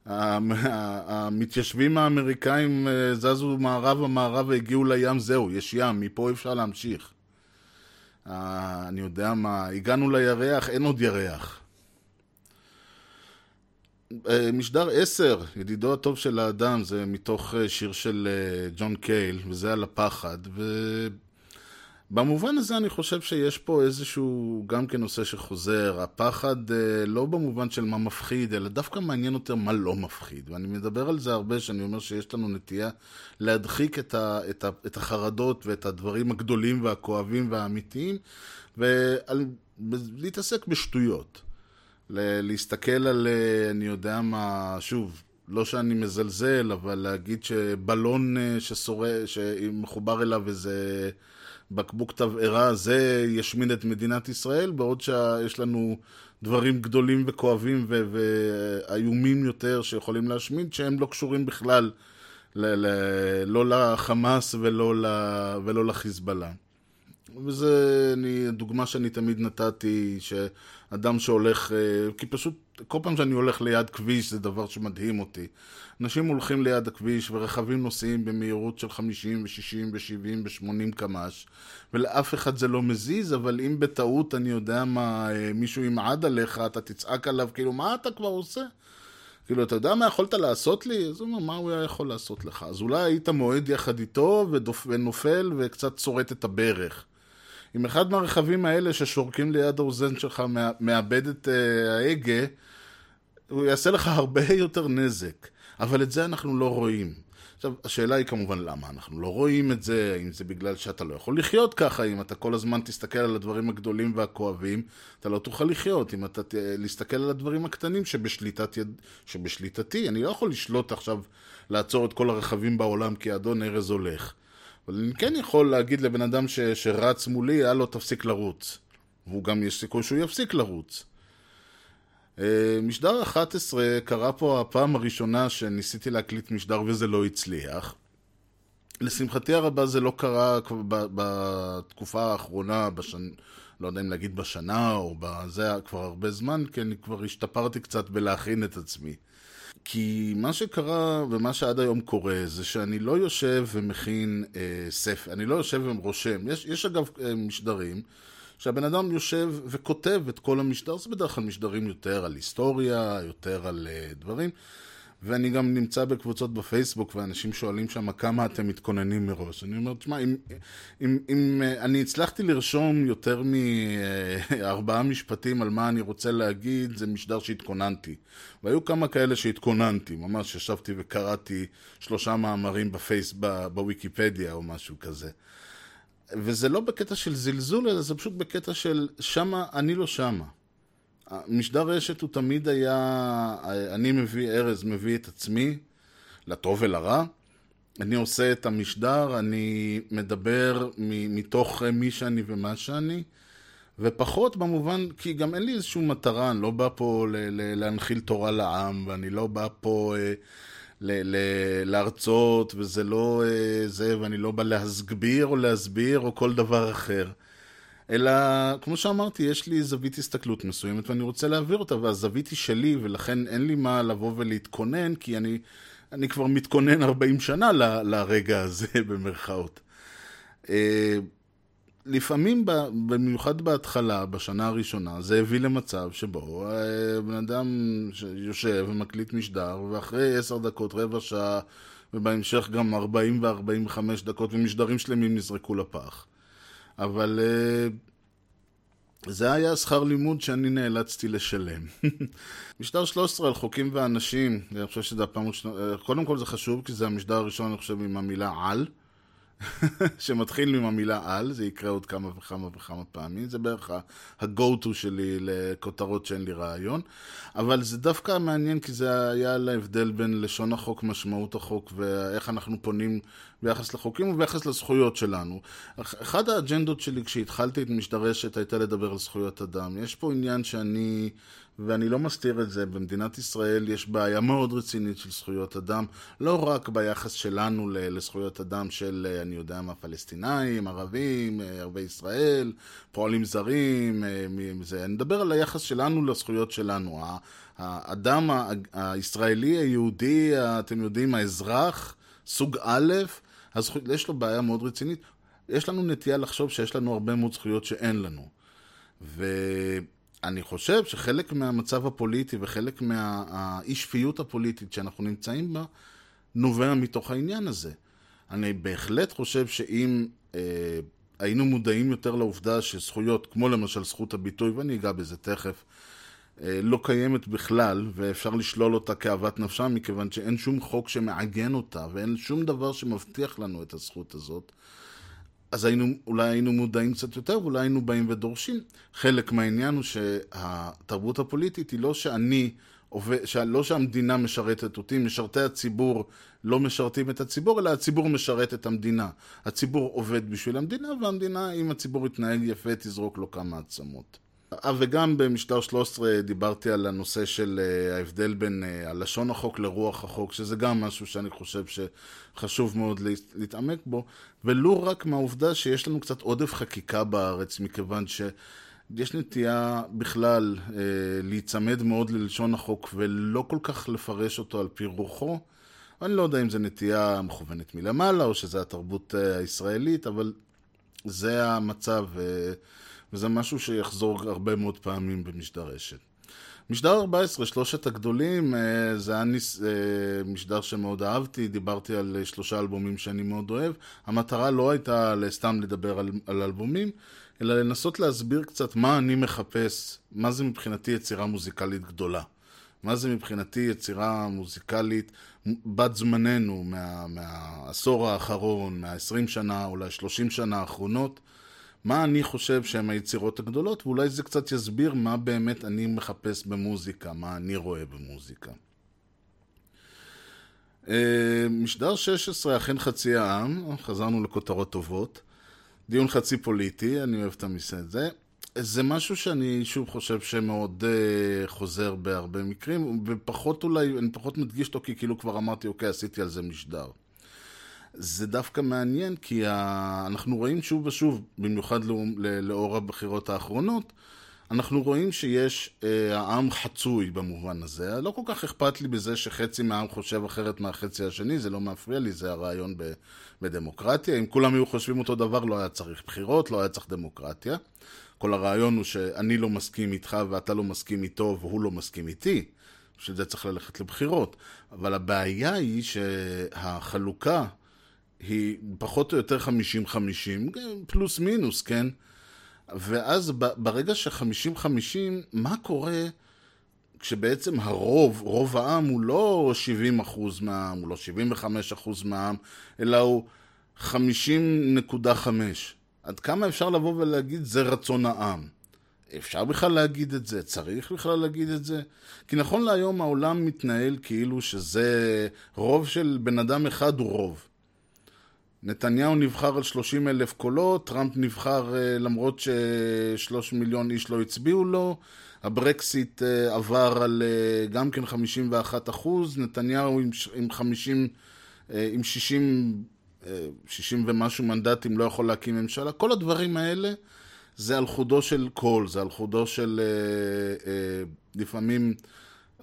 המתיישבים האמריקאים אה, זזו מערבה מערבה, הגיעו לים, זהו, יש ים, מפה אפשר להמשיך. אני יודע מה, הגענו לירח, אין עוד ירח. אה, משדר 10, ידידו הטוב של האדם, זה מתוך אה, שיר של ג'ון קייל, וזה על הפחד, ו... במובן הזה אני חושב שיש פה איזשהו גם כן נושא שחוזר, הפחד אה, לא במובן של מה מפחיד, אלא דווקא מעניין יותר מה לא מפחיד. ואני מדבר על זה הרבה, שאני אומר שיש לנו נטייה להדחיק את, ה, את, ה, את החרדות ואת הדברים הגדולים והכואבים והאמיתיים, ולהתעסק בשטויות. להסתכל על, אה, אני יודע מה, שוב, לא שאני מזלזל, אבל להגיד שבלון אה, ששורר, שמחובר אליו איזה... בקבוק תבערה, זה ישמיד את מדינת ישראל, בעוד שיש לנו דברים גדולים וכואבים ו- ואיומים יותר שיכולים להשמיד, שהם לא קשורים בכלל ל- ל- לא לחמאס ולא, ל- ולא לחיזבאללה. אני, דוגמה שאני תמיד נתתי, שאדם שהולך, אה, כי פשוט כל פעם שאני הולך ליד כביש זה דבר שמדהים אותי. אנשים הולכים ליד הכביש ורכבים נוסעים במהירות של 50 ו-60 ו-70 ו-80 קמ"ש ולאף אחד זה לא מזיז, אבל אם בטעות אני יודע מה, אה, מישהו ימעד עליך, אתה תצעק עליו, כאילו, מה אתה כבר עושה? כאילו, אתה יודע מה יכולת לעשות לי? אז הוא אומר, מה הוא היה יכול לעשות לך? אז אולי היית מועד יחד איתו ודופ... ונופל וקצת צורט את הברך. אם אחד מהרכבים האלה ששורקים ליד האוזן שלך מאבד את uh, ההגה, הוא יעשה לך הרבה יותר נזק. אבל את זה אנחנו לא רואים. עכשיו, השאלה היא כמובן למה אנחנו לא רואים את זה, האם זה בגלל שאתה לא יכול לחיות ככה, אם אתה כל הזמן תסתכל על הדברים הגדולים והכואבים, אתה לא תוכל לחיות, אם אתה ת... להסתכל על הדברים הקטנים שבשליטת יד... שבשליטתי, אני לא יכול לשלוט עכשיו לעצור את כל הרכבים בעולם כי אדון ארז הולך. אבל אני כן יכול להגיד לבן אדם ש... שרץ מולי, יאללה, תפסיק לרוץ. והוא גם יש סיכוי שהוא יפסיק לרוץ. אה, משדר 11 קרה פה הפעם הראשונה שניסיתי להקליט משדר וזה לא הצליח. לשמחתי הרבה זה לא קרה בתקופה האחרונה, בשנ... לא יודע אם להגיד בשנה או בזה כבר הרבה זמן, כי אני כבר השתפרתי קצת בלהכין את עצמי. כי מה שקרה ומה שעד היום קורה זה שאני לא יושב ומכין אה, ספר, אני לא יושב ורושם. יש, יש אגב אה, משדרים שהבן אדם יושב וכותב את כל המשדר, זה בדרך כלל משדרים יותר על היסטוריה, יותר על uh, דברים. ואני גם נמצא בקבוצות בפייסבוק, ואנשים שואלים שם כמה אתם מתכוננים מראש. אני אומר, תשמע, אם, אם, אם uh, אני הצלחתי לרשום יותר מארבעה משפטים על מה אני רוצה להגיד, זה משדר שהתכוננתי. והיו כמה כאלה שהתכוננתי, ממש ישבתי וקראתי שלושה מאמרים בפייס, בוויקיפדיה או משהו כזה. וזה לא בקטע של זלזול, אלא זה פשוט בקטע של שמה, אני לא שמה. משדר רשת הוא תמיד היה, אני מביא, ארז מביא את עצמי, לטוב ולרע. אני עושה את המשדר, אני מדבר מתוך מי שאני ומה שאני, ופחות במובן, כי גם אין לי איזושהי מטרה, אני לא בא פה להנחיל תורה לעם, ואני לא בא פה... אה, ל- ל- להרצות, וזה לא אה, זה, ואני לא בא להסגביר או להסביר או כל דבר אחר. אלא, כמו שאמרתי, יש לי זווית הסתכלות מסוימת ואני רוצה להעביר אותה, והזווית היא שלי, ולכן אין לי מה לבוא ולהתכונן, כי אני, אני כבר מתכונן 40 שנה ל, לרגע הזה, (laughs) במרכאות. לפעמים, במיוחד בהתחלה, בשנה הראשונה, זה הביא למצב שבו אה, בן אדם יושב ומקליט משדר, ואחרי עשר דקות, רבע שעה, ובהמשך גם 40 ו-45 דקות, ומשדרים שלמים נזרקו לפח. אבל אה, זה היה שכר לימוד שאני נאלצתי לשלם. (laughs) משדר 13 על חוקים ואנשים, אני חושב שזה הפעם ראשונה, אה, קודם כל זה חשוב, כי זה המשדר הראשון, אני חושב, עם המילה על. שמתחיל עם המילה על, זה יקרה עוד כמה וכמה וכמה פעמים, זה בערך ה-go-to שלי לכותרות שאין לי רעיון, אבל זה דווקא מעניין כי זה היה על ההבדל בין לשון החוק, משמעות החוק ואיך אנחנו פונים ביחס לחוקים וביחס לזכויות שלנו. אחת האג'נדות שלי כשהתחלתי את משדרשת הייתה לדבר על זכויות אדם. יש פה עניין שאני... ואני לא מסתיר את זה, במדינת ישראל יש בעיה מאוד רצינית של זכויות אדם, לא רק ביחס שלנו לזכויות אדם של, אה, אני יודע מה, פלסטינאים, ערבים, אה, ערבי ישראל, פועלים זרים, אה, זה, אני מדבר על היחס שלנו לזכויות שלנו. האדם הישראלי, היהודי, אתם יודעים, האזרח, סוג א', הזכו... יש לו בעיה מאוד רצינית. יש לנו נטייה לחשוב שיש לנו הרבה מאוד זכויות שאין לנו. ו... אני חושב שחלק מהמצב הפוליטי וחלק מהאי שפיות הפוליטית שאנחנו נמצאים בה, נובע מתוך העניין הזה. אני בהחלט חושב שאם אה, היינו מודעים יותר לעובדה שזכויות, כמו למשל זכות הביטוי, ואני אגע בזה תכף, אה, לא קיימת בכלל, ואפשר לשלול אותה כאוות נפשם, מכיוון שאין שום חוק שמעגן אותה, ואין שום דבר שמבטיח לנו את הזכות הזאת. אז היינו, אולי היינו מודעים קצת יותר, ואולי היינו באים ודורשים. חלק מהעניין הוא שהתרבות הפוליטית היא לא שאני, לא שהמדינה משרתת אותי, משרתי הציבור לא משרתים את הציבור, אלא הציבור משרת את המדינה. הציבור עובד בשביל המדינה, והמדינה, אם הציבור יתנהג יפה, תזרוק לו כמה עצמות. אה, וגם במשטר 13 דיברתי על הנושא של אה, ההבדל בין אה, הלשון החוק לרוח החוק, שזה גם משהו שאני חושב שחשוב מאוד להת- להתעמק בו, ולו רק מהעובדה שיש לנו קצת עודף חקיקה בארץ, מכיוון שיש נטייה בכלל אה, להיצמד מאוד ללשון החוק ולא כל כך לפרש אותו על פי רוחו. אני לא יודע אם זו נטייה מכוונת מלמעלה, או שזה התרבות הישראלית, אבל זה המצב, אה, וזה משהו שיחזור הרבה מאוד פעמים במשדר רשת. משדר 14, שלושת הגדולים, אה, זה היה ניס, אה, משדר שמאוד אהבתי, דיברתי על שלושה אלבומים שאני מאוד אוהב. המטרה לא הייתה סתם לדבר על, על אלבומים, אלא לנסות להסביר קצת מה אני מחפש, מה זה מבחינתי יצירה מוזיקלית גדולה. מה זה מבחינתי יצירה מוזיקלית בת זמננו, מה, מהעשור האחרון, מה-20 שנה, אולי 30 שנה האחרונות, מה אני חושב שהן היצירות הגדולות, ואולי זה קצת יסביר מה באמת אני מחפש במוזיקה, מה אני רואה במוזיקה. אה, משדר 16, אכן חצי העם, חזרנו לכותרות טובות. דיון חצי פוליטי, אני אוהב את המסעד הזה. זה משהו שאני שוב חושב שמאוד uh, חוזר בהרבה מקרים, ופחות אולי, אני פחות מדגיש אותו כי כאילו כבר אמרתי, אוקיי, עשיתי על זה משדר. זה דווקא מעניין, כי ה... אנחנו רואים שוב ושוב, במיוחד לא... לאור הבחירות האחרונות, אנחנו רואים שיש, אה, העם חצוי במובן הזה. לא כל כך אכפת לי בזה שחצי מהעם חושב אחרת מהחצי השני, זה לא מפריע לי, זה הרעיון ב... בדמוקרטיה. אם כולם היו חושבים אותו דבר, לא היה צריך בחירות, לא היה צריך דמוקרטיה. כל הרעיון הוא שאני לא מסכים איתך ואתה לא מסכים איתו והוא לא מסכים איתי. בשביל זה צריך ללכת לבחירות. אבל הבעיה היא שהחלוקה היא פחות או יותר 50-50, פלוס מינוס, כן? ואז ברגע ש-50-50, מה קורה כשבעצם הרוב, רוב העם הוא לא 70% מהעם, הוא לא 75% מהעם, אלא הוא 50.5. עד כמה אפשר לבוא ולהגיד זה רצון העם? אפשר בכלל להגיד את זה? צריך בכלל להגיד את זה? כי נכון להיום העולם מתנהל כאילו שזה רוב של בן אדם אחד הוא רוב. נתניהו נבחר על 30 אלף קולות, טראמפ נבחר למרות ששלוש מיליון איש לא הצביעו לו, הברקסיט עבר על גם כן 51 אחוז, נתניהו עם 50, עם 60, 60 ומשהו מנדטים לא יכול להקים ממשלה, כל הדברים האלה זה על חודו של קול, זה על חודו של לפעמים...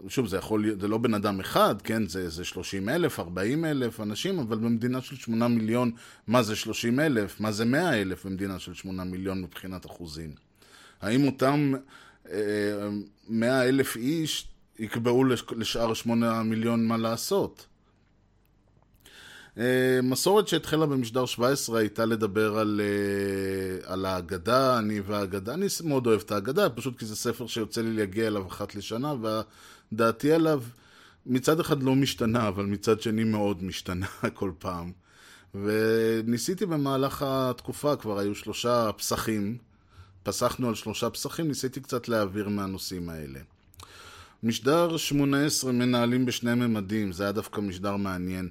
שוב, זה יכול, זה לא בן אדם אחד, כן? זה, זה 30 אלף, 40 אלף אנשים, אבל במדינה של 8 מיליון, מה זה 30 אלף? מה זה 100 אלף במדינה של 8 מיליון מבחינת אחוזים? האם אותם אה, 100 אלף איש יקבעו לשאר 8 מיליון מה לעשות? אה, מסורת שהתחילה במשדר 17 הייתה לדבר על, אה, על האגדה, אני והאגדה. אני מאוד אוהב את האגדה, פשוט כי זה ספר שיוצא לי להגיע אליו אחת לשנה, וה... דעתי עליו מצד אחד לא משתנה, אבל מצד שני מאוד משתנה (laughs) כל פעם. וניסיתי במהלך התקופה, כבר היו שלושה פסחים, פסחנו על שלושה פסחים, ניסיתי קצת להעביר מהנושאים האלה. משדר 18 מנהלים בשני ממדים, זה היה דווקא משדר מעניין.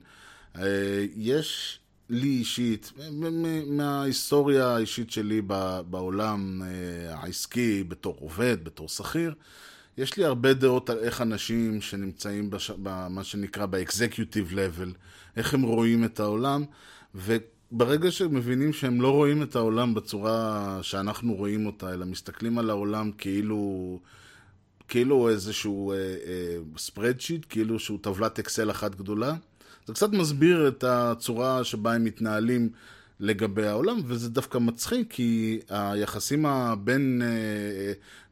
יש לי אישית, מההיסטוריה האישית שלי בעולם העסקי, בתור עובד, בתור שכיר, יש לי הרבה דעות על איך אנשים שנמצאים בש... במה שנקרא ב-executive level, איך הם רואים את העולם, וברגע שהם מבינים שהם לא רואים את העולם בצורה שאנחנו רואים אותה, אלא מסתכלים על העולם כאילו, כאילו איזשהו ספרדשיט, uh, uh, כאילו שהוא טבלת אקסל אחת גדולה, זה קצת מסביר את הצורה שבה הם מתנהלים לגבי העולם, וזה דווקא מצחיק, כי היחסים הבין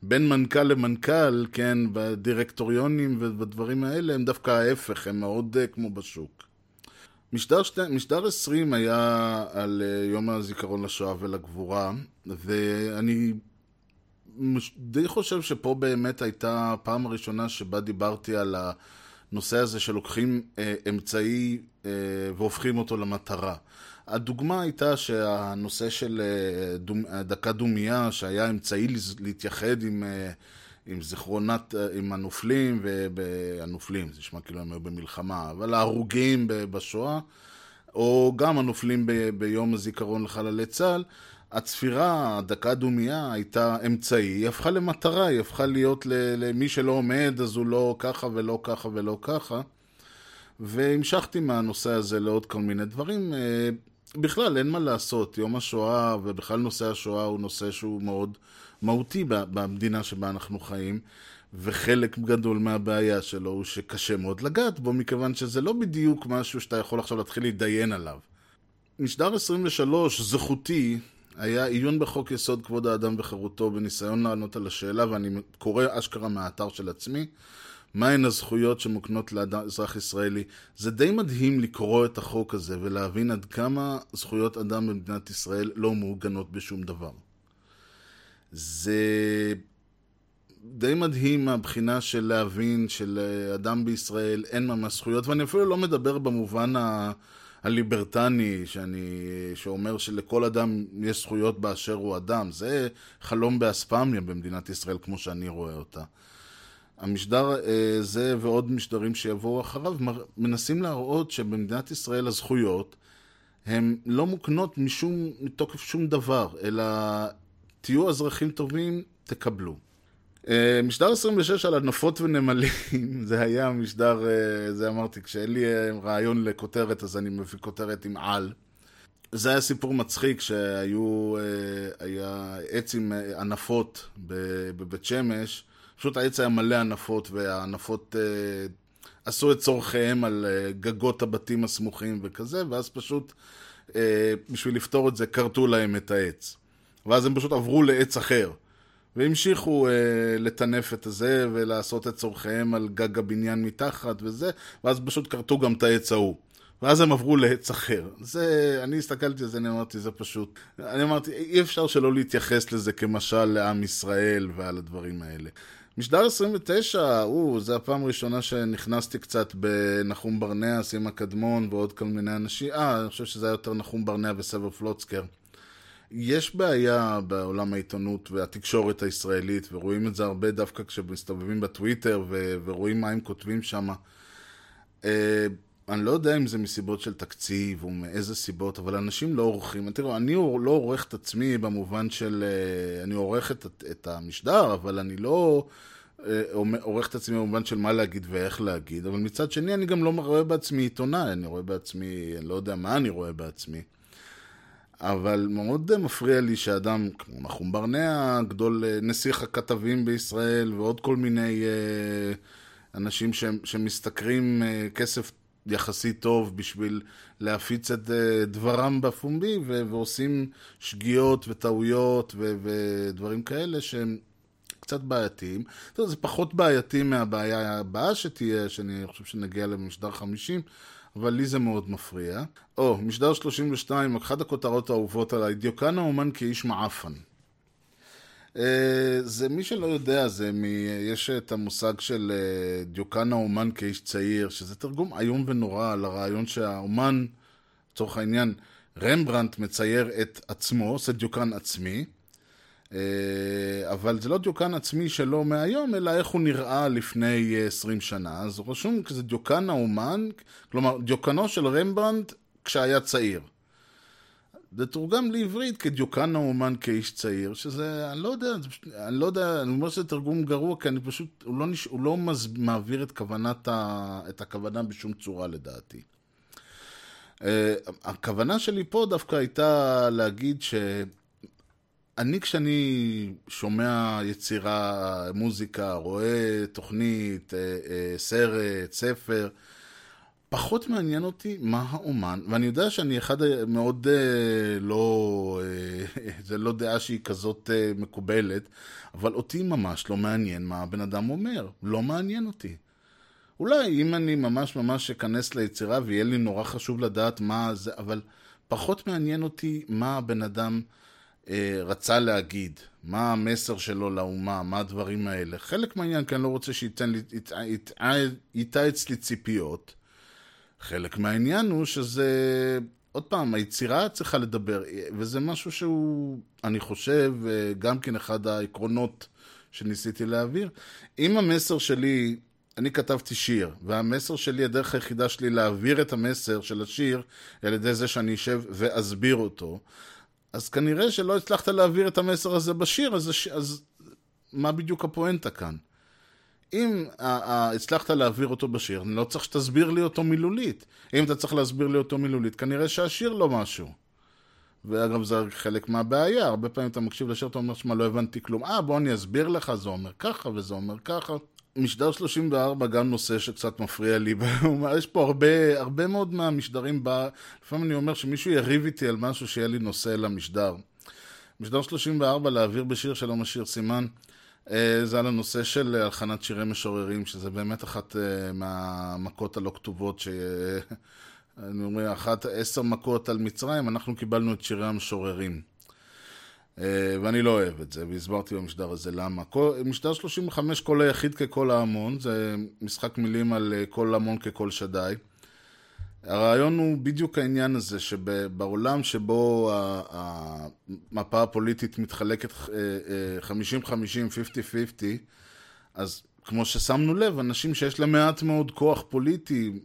בין מנכ"ל למנכ"ל, כן, בדירקטוריונים ובדברים האלה, הם דווקא ההפך, הם מאוד כמו בשוק. משדר, שתי, משדר 20 היה על יום הזיכרון לשואה ולגבורה, ואני די חושב שפה באמת הייתה הפעם הראשונה שבה דיברתי על הנושא הזה שלוקחים אמצעי והופכים אותו למטרה. הדוגמה הייתה שהנושא של דקה דומייה, שהיה אמצעי להתייחד עם, עם זיכרונת, עם הנופלים, והנופלים, זה נשמע כאילו הם היו במלחמה, אבל ההרוגים בשואה, או גם הנופלים ב, ביום הזיכרון לחללי צה"ל, הצפירה, הדקה דומייה, הייתה אמצעי, היא הפכה למטרה, היא הפכה להיות למי שלא עומד, אז הוא לא ככה ולא ככה ולא ככה. והמשכתי מהנושא הזה לעוד כל מיני דברים. אה, בכלל, אין מה לעשות, יום השואה ובכלל נושא השואה הוא נושא שהוא מאוד מהותי במדינה שבה אנחנו חיים, וחלק גדול מהבעיה שלו הוא שקשה מאוד לגעת בו, מכיוון שזה לא בדיוק משהו שאתה יכול עכשיו להתחיל להתדיין עליו. משדר 23, זכותי, היה עיון בחוק יסוד כבוד האדם וחירותו בניסיון לענות על השאלה, ואני קורא אשכרה מהאתר של עצמי, מהן הזכויות שמוקנות לאזרח ישראלי. זה די מדהים לקרוא את החוק הזה ולהבין עד כמה זכויות אדם במדינת ישראל לא מעוגנות בשום דבר. זה די מדהים מהבחינה של להבין שלאדם בישראל אין ממש זכויות, ואני אפילו לא מדבר במובן ה... הליברטני, שאני, שאומר שלכל אדם יש זכויות באשר הוא אדם. זה חלום באספמיה במדינת ישראל, כמו שאני רואה אותה. המשדר אה, זה ועוד משדרים שיבואו אחריו מנסים להראות שבמדינת ישראל הזכויות הן לא מוקנות משום, מתוקף שום דבר, אלא תהיו אזרחים טובים, תקבלו. אה, משדר 26 על ענפות ונמלים, (laughs) זה היה משדר, אה, זה אמרתי, כשאין לי רעיון לכותרת אז אני מביא כותרת עם על. זה היה סיפור מצחיק שהיו, היה עץ עם ענפות בבית שמש, פשוט העץ היה מלא ענפות, והענפות אה, עשו את צורכיהם על אה, גגות הבתים הסמוכים וכזה, ואז פשוט, אה, בשביל לפתור את זה, כרתו להם את העץ. ואז הם פשוט עברו לעץ אחר. והמשיכו אה, לטנף את הזה ולעשות את צורכיהם על גג הבניין מתחת וזה, ואז פשוט כרתו גם את העץ ההוא. ואז הם עברו לעץ אחר. זה, אני הסתכלתי על זה, אני אמרתי, זה פשוט... אני אמרתי, אי אפשר שלא להתייחס לזה כמשל לעם ישראל ועל הדברים האלה. משדר 29, או, זה הפעם הראשונה שנכנסתי קצת בנחום ברנע, סימה קדמון ועוד כל מיני אנשים. אה, אני חושב שזה היה יותר נחום ברנע וסבר פלוצקר. יש בעיה בעולם העיתונות והתקשורת הישראלית, ורואים את זה הרבה דווקא כשמסתובבים בטוויטר ו- ורואים מה הם כותבים שם. אה, אני לא יודע אם זה מסיבות של תקציב או מאיזה סיבות, אבל אנשים לא עורכים. תראו, אני לא עורך את עצמי במובן של... אה, אני עורך את, את המשדר, אבל אני לא אה, עורך את עצמי במובן של מה להגיד ואיך להגיד. אבל מצד שני, אני גם לא רואה בעצמי עיתונאי, אני רואה בעצמי... אני לא יודע מה אני רואה בעצמי. אבל מאוד מפריע לי שאדם כמו נחום ברנע, גדול אה, נסיך הכתבים בישראל, ועוד כל מיני אנשים שמשתכרים כסף יחסית טוב בשביל להפיץ את אה, דברם בפומבי, ועושים שגיאות וטעויות ודברים כאלה שהם קצת בעייתיים. זה פחות בעייתי מהבעיה הבאה שתהיה, שאני חושב שנגיע למשדר 50, אבל לי זה מאוד מפריע. או, משדר 32, אחת הכותרות האהובות עליי, דיוקן האומן כאיש מעפן. אה, זה מי שלא יודע, זה מ... יש את המושג של אה, דיוקן האומן כאיש צעיר, שזה תרגום איום ונורא על הרעיון שהאומן, לצורך העניין, רמברנט מצייר את עצמו, עושה דיוקן עצמי, אבל זה לא דיוקן עצמי שלו מהיום, אלא איך הוא נראה לפני 20 שנה. אז הוא רשום כזה דיוקן האומן, כלומר, דיוקנו של רמברנט כשהיה צעיר. זה תורגם לעברית כדיוקן האומן כאיש צעיר, שזה, אני לא יודע, אני לא יודע, אני אומר שזה תרגום גרוע, כי אני פשוט, הוא לא, נש, הוא לא מז, מעביר את, כוונת ה, את הכוונה בשום צורה לדעתי. Uh, הכוונה שלי פה דווקא הייתה להגיד שאני כשאני שומע יצירה, מוזיקה, רואה תוכנית, uh, uh, סרט, ספר, פחות מעניין אותי מה האומן, ואני יודע שאני אחד מאוד אה, לא, אה, (laughs) זה לא דעה שהיא כזאת אה, מקובלת, אבל אותי ממש לא מעניין מה הבן אדם אומר, לא מעניין אותי. אולי אם אני ממש ממש אכנס ליצירה ויהיה לי נורא חשוב לדעת מה זה, אבל פחות מעניין אותי מה הבן אדם אה, רצה להגיד, מה המסר שלו לאומה, מה הדברים האלה. חלק מהעניין, כי אני לא רוצה שייתן לי, ייטע אצלי ציפיות. חלק מהעניין הוא שזה, עוד פעם, היצירה צריכה לדבר, וזה משהו שהוא, אני חושב, גם כן אחד העקרונות שניסיתי להעביר. אם המסר שלי, אני כתבתי שיר, והמסר שלי, הדרך היחידה שלי להעביר את המסר של השיר, על ידי זה שאני אשב ואסביר אותו, אז כנראה שלא הצלחת להעביר את המסר הזה בשיר, אז, הש- אז מה בדיוק הפואנטה כאן? אם הצלחת להעביר אותו בשיר, אני לא צריך שתסביר לי אותו מילולית. אם אתה צריך להסביר לי אותו מילולית, כנראה שהשיר לא משהו. ואגב, זה חלק מהבעיה, הרבה פעמים אתה מקשיב לשיר, אתה אומר, שמע, לא הבנתי כלום. אה, בוא אני אסביר לך, זה אומר ככה וזה אומר ככה. משדר 34 גם נושא שקצת מפריע לי, (laughs) יש פה הרבה, הרבה מאוד מהמשדרים בא, לפעמים אני אומר שמישהו יריב איתי על משהו שיהיה לי נושא למשדר. משדר 34, להעביר בשיר שלא משאיר סימן, אה, זה על הנושא של הלחנת שירי משוררים, שזה באמת אחת אה, מהמכות הלא כתובות, ש... (laughs) אני אומר, אחת עשר מכות על מצרים, אנחנו קיבלנו את שירי המשוררים. אה, ואני לא אוהב את זה, והסברתי במשדר הזה למה. משדר 35, כל היחיד ככל ההמון, זה משחק מילים על אה, כל המון ככל שדי. הרעיון הוא בדיוק העניין הזה, שבעולם שבו המפה הפוליטית מתחלקת אה, אה, 50-50, 50-50, אז כמו ששמנו לב, אנשים שיש להם מעט מאוד כוח פוליטי,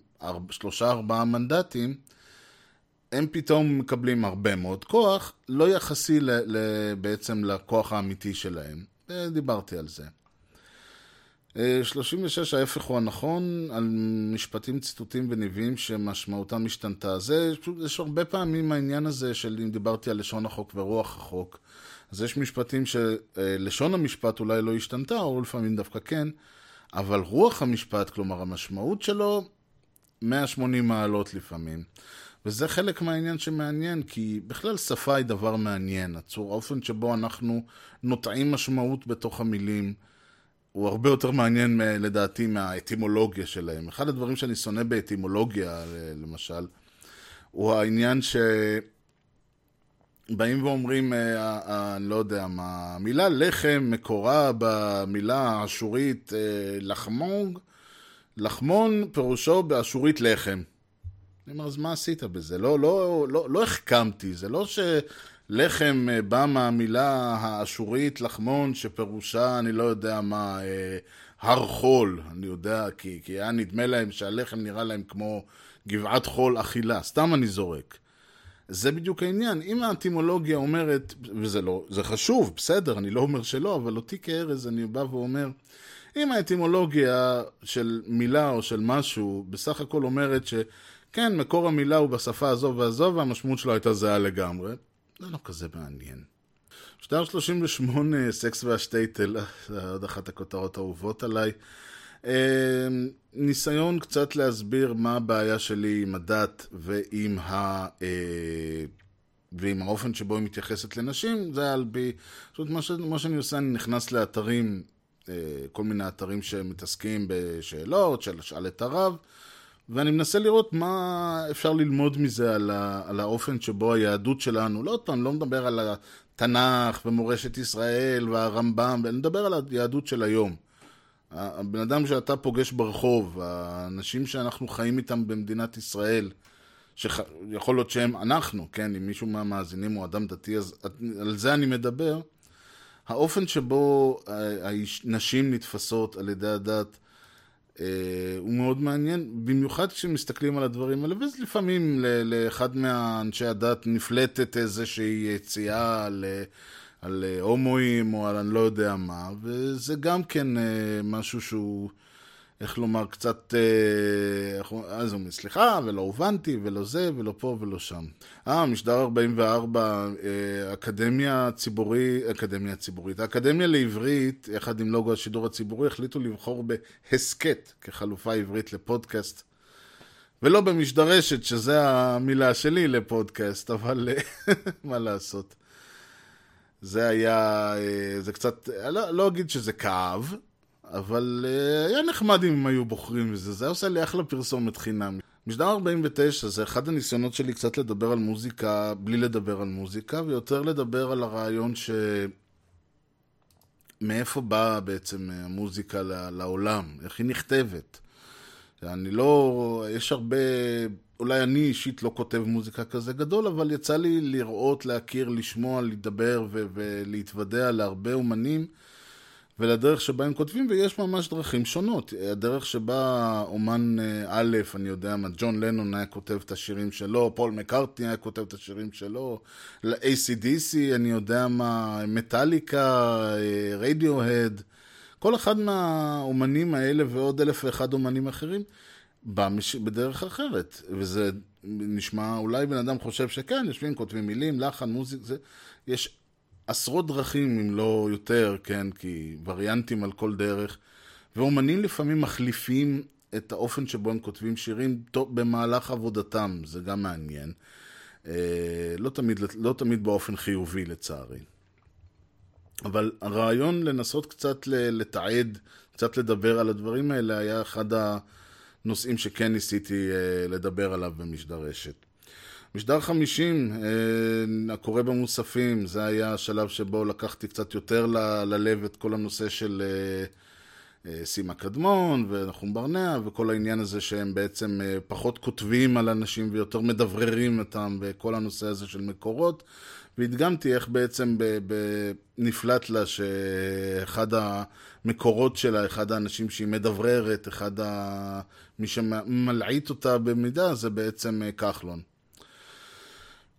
שלושה ארבעה מנדטים, הם פתאום מקבלים הרבה מאוד כוח, לא יחסי ל, ל, בעצם לכוח האמיתי שלהם. אה, דיברתי על זה. אה, 36, ההפך הוא הנכון, על משפטים, ציטוטים וניבים שמשמעותם השתנתה. זה, יש הרבה פעמים העניין הזה של אם דיברתי על לשון החוק ורוח החוק, אז יש משפטים שלשון המשפט אולי לא השתנתה, או לפעמים דווקא כן, אבל רוח המשפט, כלומר המשמעות שלו, 180 מעלות לפעמים. וזה חלק מהעניין שמעניין, כי בכלל שפה היא דבר מעניין. הצור, האופן שבו אנחנו נוטעים משמעות בתוך המילים, הוא הרבה יותר מעניין מ- לדעתי מהאטימולוגיה שלהם. אחד הדברים שאני שונא באטימולוגיה, ל- למשל, הוא העניין ש... באים ואומרים, אה, אה, אה, אני לא יודע מה, המילה לחם מקורה במילה האשורית אה, לחמונג, לחמון פירושו באשורית לחם. אני אומר, אז מה עשית בזה? לא, לא, לא, לא החכמתי, זה לא שלחם אה, בא מהמילה האשורית לחמון, שפירושה, אני לא יודע מה, אה, הר חול. אני יודע, כי, כי היה נדמה להם שהלחם נראה להם כמו גבעת חול אכילה. סתם אני זורק. זה בדיוק העניין. אם האטימולוגיה אומרת, וזה לא, זה חשוב, בסדר, אני לא אומר שלא, אבל אותי כארז אני בא ואומר, אם האטימולוגיה של מילה או של משהו בסך הכל אומרת שכן, מקור המילה הוא בשפה הזו והזו והמשמעות שלו הייתה זהה לגמרי, זה לא כזה מעניין. שטר 38, סקס והשטייטל, עוד אחת הכותרות האהובות עליי. אה, ניסיון קצת להסביר מה הבעיה שלי עם הדת ועם, ה, אה, ועם האופן שבו היא מתייחסת לנשים, זה על פי... פשוט מה, ש, מה שאני עושה, אני נכנס לאתרים, אה, כל מיני אתרים שמתעסקים בשאלות, של שאל את הרב, ואני מנסה לראות מה אפשר ללמוד מזה על, ה, על האופן שבו היהדות שלנו, לא עוד פעם, לא מדבר על התנ"ך ומורשת ישראל והרמב"ם, אני מדבר על היהדות של היום. הבן אדם שאתה פוגש ברחוב, האנשים שאנחנו חיים איתם במדינת ישראל, שיכול להיות שהם אנחנו, כן, אם מישהו מהמאזינים הוא אדם דתי, אז על זה אני מדבר. האופן שבו נשים נתפסות על ידי הדת הוא מאוד מעניין, במיוחד כשמסתכלים על הדברים האלה, ולפעמים לאחד מאנשי הדת נפלטת איזושהי יציאה על... על הומואים או על אני לא יודע מה, וזה גם כן משהו שהוא, איך לומר, קצת, אז הוא אומר, סליחה, ולא הובנתי, ולא זה, ולא פה ולא שם. אה, משדר 44, אקדמיה ציבורי, אקדמיה ציבורית, האקדמיה לעברית, יחד עם לוגו השידור הציבורי, החליטו לבחור בהסכת כחלופה עברית לפודקאסט. ולא במשדרשת, שזה המילה שלי לפודקאסט, אבל (laughs) מה לעשות. זה היה, זה קצת, לא, לא אגיד שזה כאב, אבל היה נחמד אם הם היו בוחרים בזה, זה היה עושה לי אחלה פרסומת חינם. משדר 49 זה אחד הניסיונות שלי קצת לדבר על מוזיקה בלי לדבר על מוזיקה, ויותר לדבר על הרעיון ש... מאיפה באה בעצם המוזיקה לעולם, איך היא נכתבת. אני לא, יש הרבה, אולי אני אישית לא כותב מוזיקה כזה גדול, אבל יצא לי לראות, להכיר, לשמוע, לדבר ולהתוודע להרבה אומנים, ולדרך שבה הם כותבים, ויש ממש דרכים שונות. הדרך שבה אומן אה, א', אני יודע מה, ג'ון לנון היה כותב את השירים שלו, פול מקארטני היה כותב את השירים שלו, ל-ACDC, אני יודע מה, מטאליקה, רדיו-הד, כל אחד מהאומנים האלה ועוד אלף ואחד אומנים אחרים, בא. בדרך אחרת. וזה נשמע, אולי בן אדם חושב שכן, יושבים, כותבים מילים, לחן, מוזיק, זה... יש עשרות דרכים, אם לא יותר, כן, כי וריאנטים על כל דרך, ואומנים לפעמים מחליפים את האופן שבו הם כותבים שירים במהלך עבודתם, זה גם מעניין. אה, לא תמיד, לא תמיד באופן חיובי לצערי. אבל הרעיון לנסות קצת לתעד, קצת לדבר על הדברים האלה, היה אחד הנושאים שכן ניסיתי אה, לדבר עליו במשדר רשת. משדר 50, אה, הקורא במוספים, זה היה השלב שבו לקחתי קצת יותר ללב את כל הנושא של אה, אה, סימה קדמון ונחום ברנע וכל העניין הזה שהם בעצם פחות כותבים על אנשים ויותר מדבררים אותם בכל הנושא הזה של מקורות והדגמתי איך בעצם נפלט לה שאחד המקורות שלה, אחד האנשים שהיא מדבררת, אחד ה... מי שמלעיט אותה במידה זה בעצם כחלון.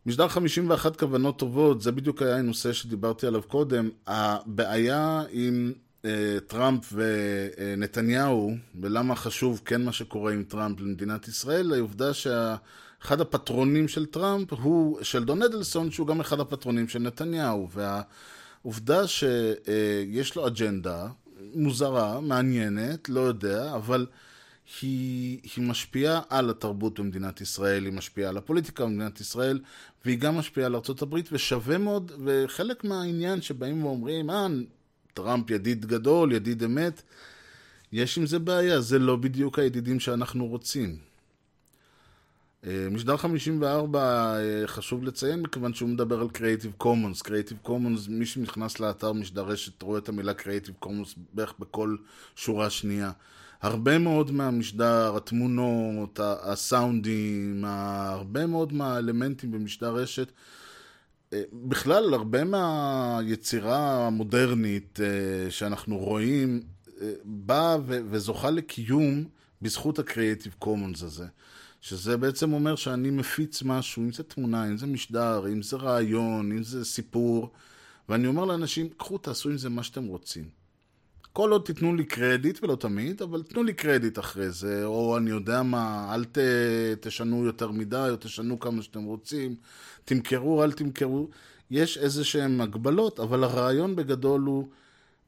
משדר 51 כוונות טובות, זה בדיוק היה הנושא שדיברתי עליו קודם. הבעיה עם אה, טראמפ ונתניהו, ולמה חשוב כן מה שקורה עם טראמפ למדינת ישראל, העובדה שאחד הפטרונים של טראמפ הוא שלדון אדלסון, שהוא גם אחד הפטרונים של נתניהו. והעובדה שיש לו אג'נדה מוזרה, מעניינת, לא יודע, אבל... היא, היא משפיעה על התרבות במדינת ישראל, היא משפיעה על הפוליטיקה במדינת ישראל, והיא גם משפיעה על ארה"ב, ושווה מאוד, וחלק מהעניין שבאים ואומרים, אה, טראמפ ידיד גדול, ידיד אמת, יש עם זה בעיה, זה לא בדיוק הידידים שאנחנו רוצים. אה, משדר 54 אה, חשוב לציין מכיוון שהוא מדבר על Creative Commons. Creative Commons, מי שנכנס לאתר משדר רשת רואה את המילה Creative Commons בערך בכל שורה שנייה. הרבה מאוד מהמשדר, התמונות, הסאונדים, הרבה מאוד מהאלמנטים במשדר רשת, אה, בכלל, הרבה מהיצירה המודרנית אה, שאנחנו רואים, אה, באה וזוכה לקיום בזכות ה-Creative Commons הזה. שזה בעצם אומר שאני מפיץ משהו, אם זה תמונה, אם זה משדר, אם זה רעיון, אם זה סיפור, ואני אומר לאנשים, קחו, תעשו עם זה מה שאתם רוצים. כל עוד תיתנו לי קרדיט, ולא תמיד, אבל תנו לי קרדיט אחרי זה, או אני יודע מה, אל ת, תשנו יותר מדי, או תשנו כמה שאתם רוצים, תמכרו, אל תמכרו. יש איזה שהן הגבלות, אבל הרעיון בגדול הוא,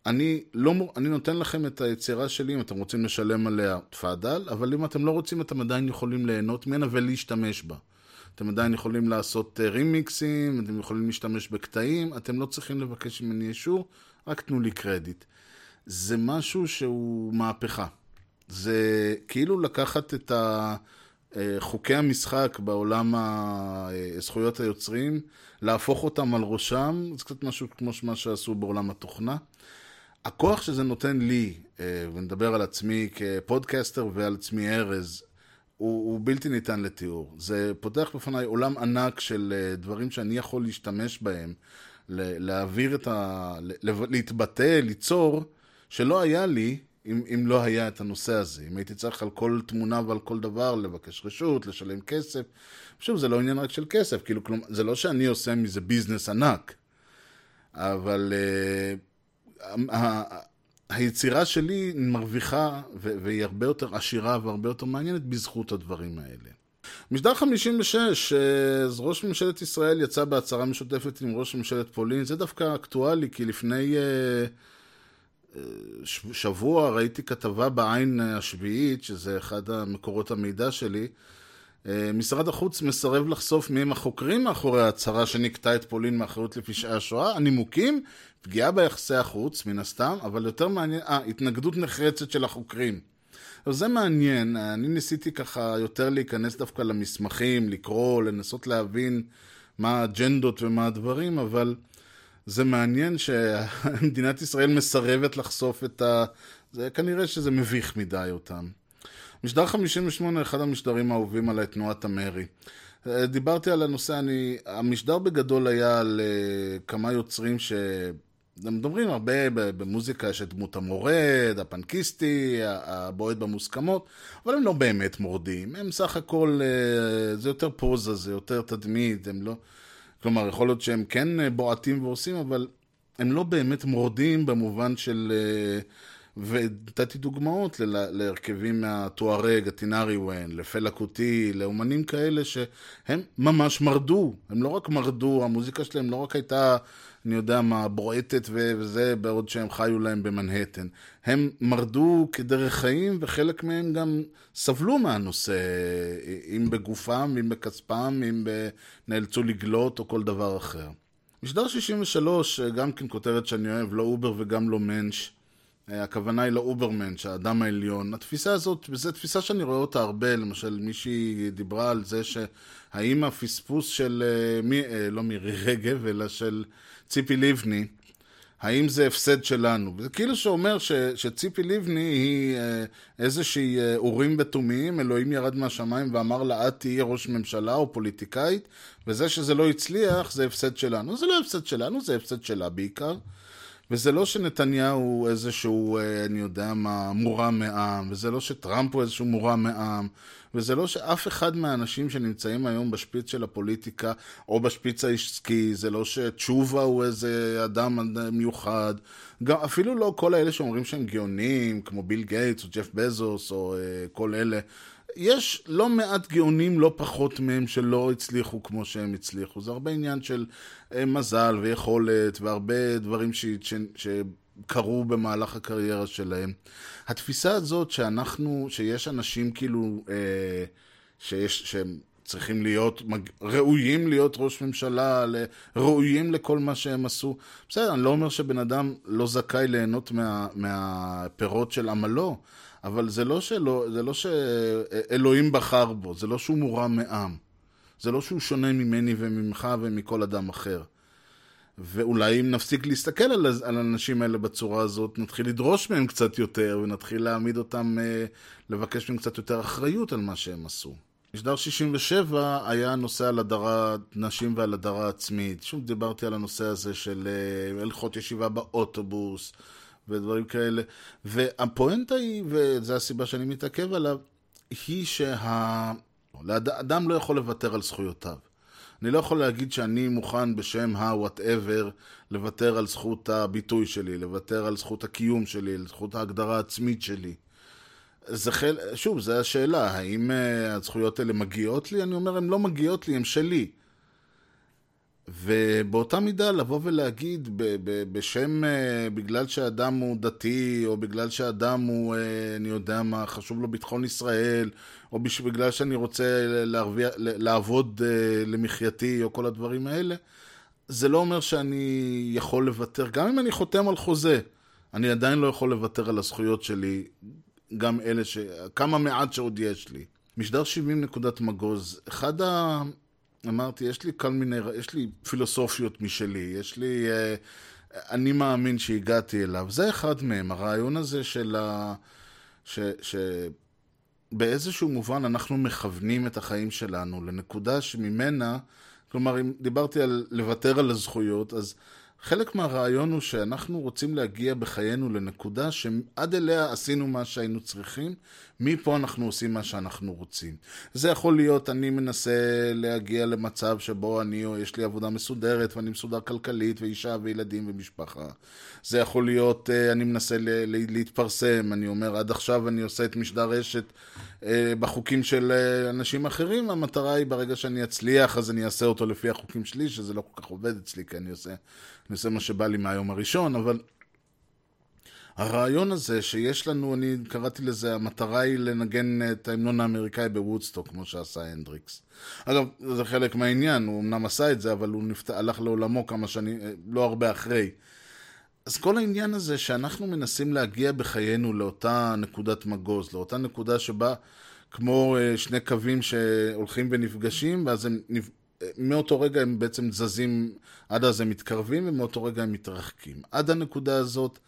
אני, לא, אני נותן לכם את היצירה שלי, אם אתם רוצים לשלם עליה, תפאדל, אבל אם אתם לא רוצים, אתם עדיין יכולים ליהנות ממנה ולהשתמש בה. אתם עדיין יכולים לעשות רימיקסים, אתם יכולים להשתמש בקטעים, אתם לא צריכים לבקש ממני אישור, רק תנו לי קרדיט. זה משהו שהוא מהפכה. זה כאילו לקחת את חוקי המשחק בעולם זכויות היוצרים, להפוך אותם על ראשם, זה קצת משהו כמו מה שעשו בעולם התוכנה. הכוח שזה נותן לי, אה, ונדבר על עצמי כפודקסטר ועל עצמי ארז, הוא, הוא בלתי ניתן לתיאור. זה פותח בפניי עולם ענק של אה, דברים שאני יכול להשתמש בהם, להעביר את ה... להתבטא, ליצור, שלא היה לי אם, אם לא היה את הנושא הזה. אם הייתי צריך על כל תמונה ועל כל דבר לבקש רשות, לשלם כסף. שוב, זה לא עניין רק של כסף, כאילו, כלום, זה לא שאני עושה מזה ביזנס ענק, אבל uh, ה- היצירה שלי מרוויחה והיא הרבה יותר עשירה והרבה יותר מעניינת בזכות הדברים האלה. משדר 56, אז ראש ממשלת ישראל יצא בהצהרה משותפת עם ראש ממשלת פולין, זה דווקא אקטואלי, כי לפני... Uh, שבוע ראיתי כתבה בעין השביעית, שזה אחד המקורות המידע שלי, אה, משרד החוץ מסרב לחשוף מי הם החוקרים מאחורי ההצהרה שנקטע את פולין מאחריות לפשעי השואה. הנימוקים, פגיעה ביחסי החוץ, מן הסתם, אבל יותר מעניין, אה, התנגדות נחרצת של החוקרים. אז זה מעניין, אני ניסיתי ככה יותר להיכנס דווקא למסמכים, לקרוא, לנסות להבין מה האג'נדות ומה הדברים, אבל זה מעניין שמדינת ישראל מסרבת לחשוף את ה... זה כנראה שזה מביך מדי אותם. משדר 58, אחד המשדרים האהובים עליי, תנועת המרי. דיברתי על הנושא, אני... המשדר בגדול היה על uh, כמה יוצרים ש... מדברים הרבה במוזיקה יש את דמות המורד, הפנקיסטי, הבועט במוסכמות, אבל הם לא באמת מורדים, הם סך הכל, אה, זה יותר פוזה, זה יותר תדמית, הם לא... כלומר, יכול להיות שהם כן בועטים ועושים, אבל הם לא באמת מורדים במובן של... אה, ונתתי דוגמאות להרכבים מהטוארג, הטינארי ווין, לפלה קוטי, לאומנים כאלה שהם ממש מרדו. הם לא רק מרדו, המוזיקה שלהם לא רק הייתה, אני יודע מה, בועטת וזה, בעוד שהם חיו להם במנהטן. הם מרדו כדרך חיים, וחלק מהם גם סבלו מהנושא, אם בגופם, אם בכספם, אם נאלצו לגלות או כל דבר אחר. משדר 63, גם כן כותרת שאני אוהב, לא Über וגם לא Mensch. הכוונה היא ל Übermensch, האדם העליון. התפיסה הזאת, וזו תפיסה שאני רואה אותה הרבה, למשל מישהי דיברה על זה שהאם הפספוס של, אה, מי, אה, לא מירי רגב, אלא של ציפי לבני, האם זה הפסד שלנו? זה כאילו שאומר ש, שציפי לבני היא איזושהי אורים ותומים, אלוהים ירד מהשמיים ואמר לה, את תהיי ראש ממשלה או פוליטיקאית, וזה שזה לא הצליח, זה הפסד שלנו. זה לא הפסד שלנו, זה הפסד שלה בעיקר. וזה לא שנתניהו איזשהו, אה, אני יודע מה, מורם מעם, וזה לא שטראמפ הוא איזשהו מורם מעם, וזה לא שאף אחד מהאנשים שנמצאים היום בשפיץ של הפוליטיקה, או בשפיץ העסקי, זה לא שתשובה הוא איזה אדם מיוחד, גם, אפילו לא כל האלה שאומרים שהם גאונים, כמו ביל גייטס, או ג'ף בזוס, או uh, כל אלה. יש לא מעט גאונים לא פחות מהם שלא הצליחו כמו שהם הצליחו. זה הרבה עניין של אה, מזל ויכולת והרבה דברים ש... ש... שקרו במהלך הקריירה שלהם. התפיסה הזאת שאנחנו, שיש אנשים כאילו, אה, שיש, שהם צריכים להיות, ראויים להיות ראש ממשלה, ראויים לכל מה שהם עשו. בסדר, אני לא אומר שבן אדם לא זכאי ליהנות מה, מהפירות של עמלו, אבל זה לא, שלא, זה לא שאלוהים בחר בו, זה לא שהוא מורם מעם. זה לא שהוא שונה ממני וממך ומכל אדם אחר. ואולי אם נפסיק להסתכל על, על האנשים האלה בצורה הזאת, נתחיל לדרוש מהם קצת יותר, ונתחיל להעמיד אותם, אה, לבקש מהם קצת יותר אחריות על מה שהם עשו. משדר 67 היה נושא על הדרת נשים ועל הדרה עצמית. שוב דיברתי על הנושא הזה של אה, הלכות ישיבה באוטובוס, ודברים כאלה. והפואנטה היא, וזו הסיבה שאני מתעכב עליו, היא שהאדם לא יכול לוותר על זכויותיו. אני לא יכול להגיד שאני מוכן בשם ה-whatever לוותר על זכות הביטוי שלי, לוותר על זכות הקיום שלי, על זכות ההגדרה העצמית שלי. זה חל... שוב, זו השאלה, האם uh, הזכויות האלה מגיעות לי? אני אומר, הן לא מגיעות לי, הן שלי. ובאותה מידה לבוא ולהגיד בשם, uh, בגלל שאדם הוא דתי, או בגלל שאדם הוא, uh, אני יודע מה, חשוב לו ביטחון ישראל, או בגלל שאני רוצה להרוויח, לעבוד uh, למחייתי, או כל הדברים האלה, זה לא אומר שאני יכול לוותר, גם אם אני חותם על חוזה, אני עדיין לא יכול לוותר על הזכויות שלי, גם אלה ש... כמה מעט שעוד יש לי. משדר 70 נקודת מגוז, אחד ה... אמרתי, יש לי כל מיני, יש לי פילוסופיות משלי, יש לי, אה, אני מאמין שהגעתי אליו. זה אחד מהם, הרעיון הזה של ה... ש... ש... באיזשהו מובן אנחנו מכוונים את החיים שלנו לנקודה שממנה, כלומר, אם דיברתי על לוותר על הזכויות, אז חלק מהרעיון הוא שאנחנו רוצים להגיע בחיינו לנקודה שעד אליה עשינו מה שהיינו צריכים, מפה אנחנו עושים מה שאנחנו רוצים. זה יכול להיות, אני מנסה להגיע למצב שבו אני, יש לי עבודה מסודרת ואני מסודר כלכלית ואישה וילדים ומשפחה. זה יכול להיות, אה, אני מנסה להתפרסם, אני אומר, עד עכשיו אני עושה את משדר רשת אה, בחוקים של אה, אנשים אחרים, המטרה היא ברגע שאני אצליח, אז אני אעשה אותו לפי החוקים שלי, שזה לא כל כך עובד אצלי, כי אני עושה, אני עושה מה שבא לי מהיום הראשון, אבל הרעיון הזה שיש לנו, אני קראתי לזה, המטרה היא לנגן את ההמנון האמריקאי בוודסטוק, כמו שעשה הנדריקס. אגב, זה חלק מהעניין, הוא אמנם עשה את זה, אבל הוא נפת... הלך לעולמו כמה שנים, לא הרבה אחרי. אז כל העניין הזה שאנחנו מנסים להגיע בחיינו לאותה נקודת מגוז, לאותה נקודה שבה כמו אה, שני קווים שהולכים ונפגשים, ואז הם, מאותו רגע הם בעצם זזים, עד אז הם מתקרבים, ומאותו רגע הם מתרחקים. עד הנקודה הזאת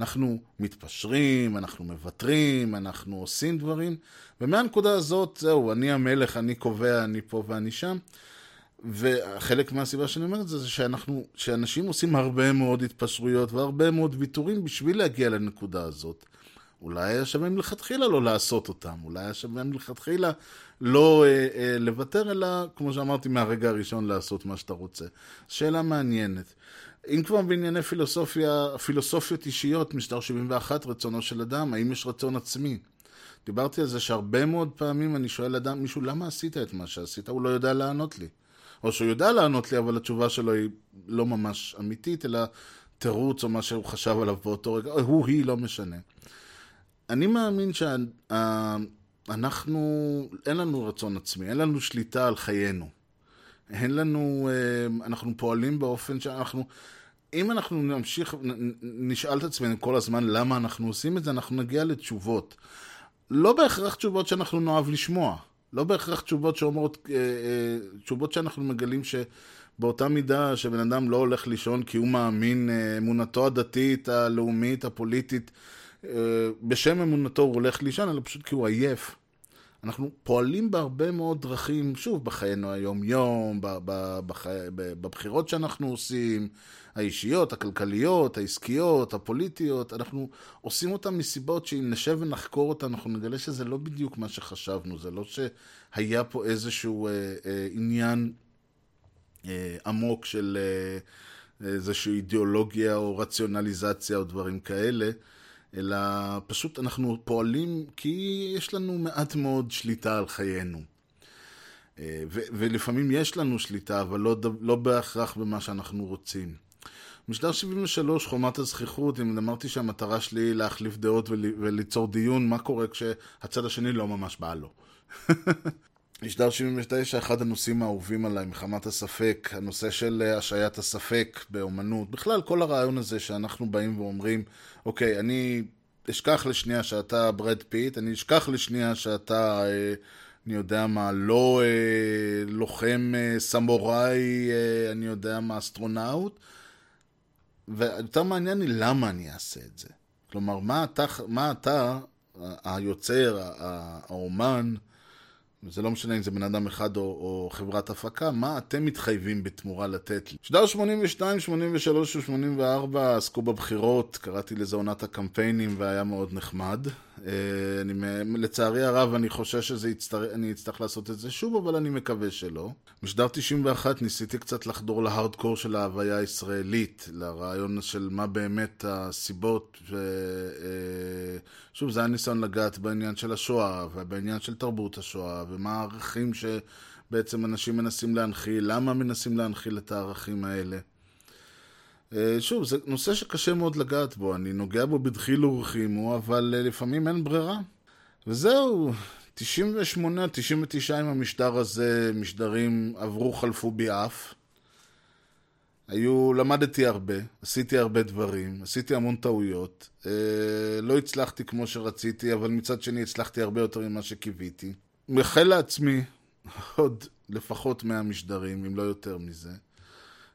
אנחנו מתפשרים, אנחנו מוותרים, אנחנו עושים דברים, ומהנקודה הזאת, זהו, אני המלך, אני קובע, אני פה ואני שם. וחלק מהסיבה שאני אומר את זה, זה שאנחנו, שאנשים עושים הרבה מאוד התפשרויות והרבה מאוד ויתורים בשביל להגיע לנקודה הזאת. אולי היה שווה מלכתחילה לא לעשות אותם, אולי היה שווה מלכתחילה לא אה, אה, לוותר, אלא, כמו שאמרתי, מהרגע הראשון לעשות מה שאתה רוצה. שאלה מעניינת. אם כבר בענייני פילוסופיה, פילוסופיות אישיות, משטר 71, רצונו של אדם, האם יש רצון עצמי? דיברתי על זה שהרבה מאוד פעמים אני שואל אדם, מישהו, למה עשית את מה שעשית? הוא לא יודע לענות לי. או שהוא יודע לענות לי, אבל התשובה שלו היא לא ממש אמיתית, אלא תירוץ או מה שהוא חשב עליו באותו רגע, הוא, היא, לא משנה. אני מאמין שאנחנו, אין לנו רצון עצמי, אין לנו שליטה על חיינו. אין לנו, אה, אנחנו פועלים באופן שאנחנו, אם אנחנו נמשיך, נשאל את עצמנו כל הזמן למה אנחנו עושים את זה, אנחנו נגיע לתשובות. לא בהכרח תשובות שאנחנו נאהב לשמוע. לא בהכרח תשובות שאומרות, אה, אה, תשובות שאנחנו מגלים שבאותה מידה שבן אדם לא הולך לישון כי הוא מאמין, אמונתו הדתית, הלאומית, הפוליטית, בשם אמונתו הוא הולך לישון, אלא פשוט כי הוא עייף. אנחנו פועלים בהרבה מאוד דרכים, שוב, בחיינו היום-יום, בבחירות שאנחנו עושים, האישיות, הכלכליות, העסקיות, הפוליטיות, אנחנו עושים אותן מסיבות שאם נשב ונחקור אותן, אנחנו נגלה שזה לא בדיוק מה שחשבנו, זה לא שהיה פה איזשהו אה, אה, עניין אה, עמוק של אה, איזושהי אידיאולוגיה או רציונליזציה או דברים כאלה. אלא פשוט אנחנו פועלים כי יש לנו מעט מאוד שליטה על חיינו. אה, ו- ולפעמים יש לנו שליטה, אבל לא, לא בהכרח במה שאנחנו רוצים. משדר 73, חומת הזכיחות, אם אמרתי שהמטרה שלי היא להחליף דעות ול- וליצור דיון, מה קורה כשהצד השני לא ממש בא לו. (laughs) משדר 79, אחד הנושאים האהובים עליי, מחמת הספק, הנושא של אה, השעיית הספק באומנות. בכלל, כל הרעיון הזה שאנחנו באים ואומרים, אוקיי, אני אשכח לשנייה שאתה ברד פיט, אני אשכח לשנייה שאתה, אה, אני יודע מה, לא אה, לוחם סמוראי, אני יודע מה, אסטרונאוט. ויותר מעניין לי למה אני אעשה את זה. כלומר, מה אתה, מה אתה היוצר, האומן, זה לא משנה אם זה בן אדם אחד או, או חברת הפקה, מה אתם מתחייבים בתמורה לתת לי? שדר 82, 83 ו-84 עסקו בבחירות, קראתי לזה עונת הקמפיינים והיה מאוד נחמד. אה, אני, לצערי הרב אני חושש שאני אצטרך לעשות את זה שוב, אבל אני מקווה שלא. משדר 91 ניסיתי קצת לחדור להארדקור של ההוויה הישראלית, לרעיון של מה באמת הסיבות, ו... אה, שוב, זה היה ניסיון לגעת בעניין של השואה, ובעניין של תרבות השואה, ומה הערכים שבעצם אנשים מנסים להנחיל, למה מנסים להנחיל את הערכים האלה. אה, שוב, זה נושא שקשה מאוד לגעת בו, אני נוגע בו בדחיל ורחימו, אבל אה, לפעמים אין ברירה. וזהו, 98-99 עם המשדר הזה, משדרים עברו חלפו בי אף. היו, למדתי הרבה, עשיתי הרבה דברים, עשיתי המון טעויות. אה, לא הצלחתי כמו שרציתי, אבל מצד שני הצלחתי הרבה יותר ממה שקיוויתי. מאחל לעצמי עוד לפחות 100 משדרים, אם לא יותר מזה.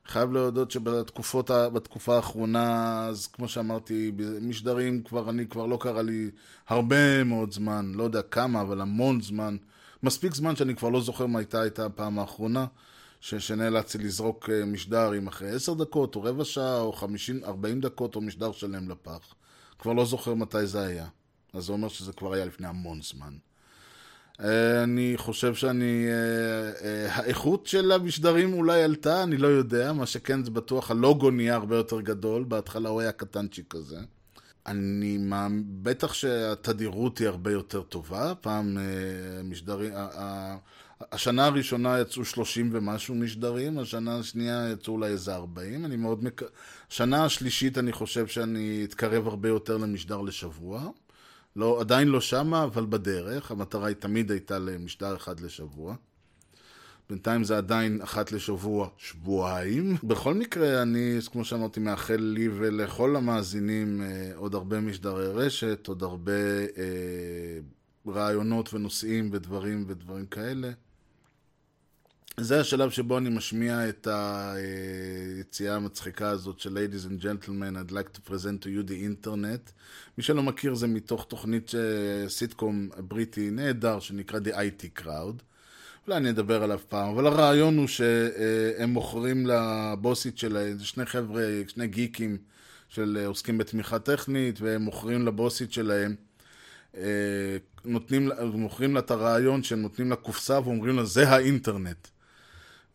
חייב להודות שבתקופה האחרונה, אז כמו שאמרתי, משדרים כבר, אני כבר לא קרה לי הרבה מאוד זמן, לא יודע כמה, אבל המון זמן. מספיק זמן שאני כבר לא זוכר מה הייתה, הייתה הפעם האחרונה, ש, שנאלצתי לזרוק אה, משדר עם אחרי עשר דקות, או רבע שעה, או חמישים, ארבעים דקות, או משדר שלם לפח. כבר לא זוכר מתי זה היה. אז זה אומר שזה כבר היה לפני המון זמן. אה, אני חושב שאני... אה, אה, האיכות של המשדרים אולי עלתה, אני לא יודע. מה שכן, זה בטוח הלוגו נהיה הרבה יותר גדול. בהתחלה הוא היה קטנצ'יק כזה. אני מאמין, בטח שהתדירות היא הרבה יותר טובה. פעם משדרים... השנה הראשונה יצאו 30 ומשהו משדרים, השנה השנייה יצאו אולי איזה 40. אני מאוד מק... השנה השלישית אני חושב שאני אתקרב הרבה יותר למשדר לשבוע. לא, עדיין לא שמה, אבל בדרך. המטרה היא תמיד הייתה למשדר אחד לשבוע. בינתיים זה עדיין אחת לשבוע, שבועיים. בכל מקרה, אני, כמו שאמרתי, מאחל לי ולכל המאזינים אה, עוד הרבה משדרי רשת, עוד הרבה אה, רעיונות ונושאים ודברים ודברים כאלה. זה השלב שבו אני משמיע את היציאה המצחיקה הזאת של Ladies and Gentlemen, I'd like to present to you the Internet. מי שלא מכיר זה מתוך תוכנית סיטקום בריטי נהדר שנקרא The IT Crowd. אולי אני אדבר עליו פעם, אבל הרעיון הוא שהם מוכרים לבוסית שלהם, זה שני חבר'ה, שני גיקים של אה, עוסקים בתמיכה טכנית, והם מוכרים לבוסית שלהם, אה, נותנים, מוכרים לה את הרעיון שהם נותנים לה קופסה ואומרים לה, זה האינטרנט.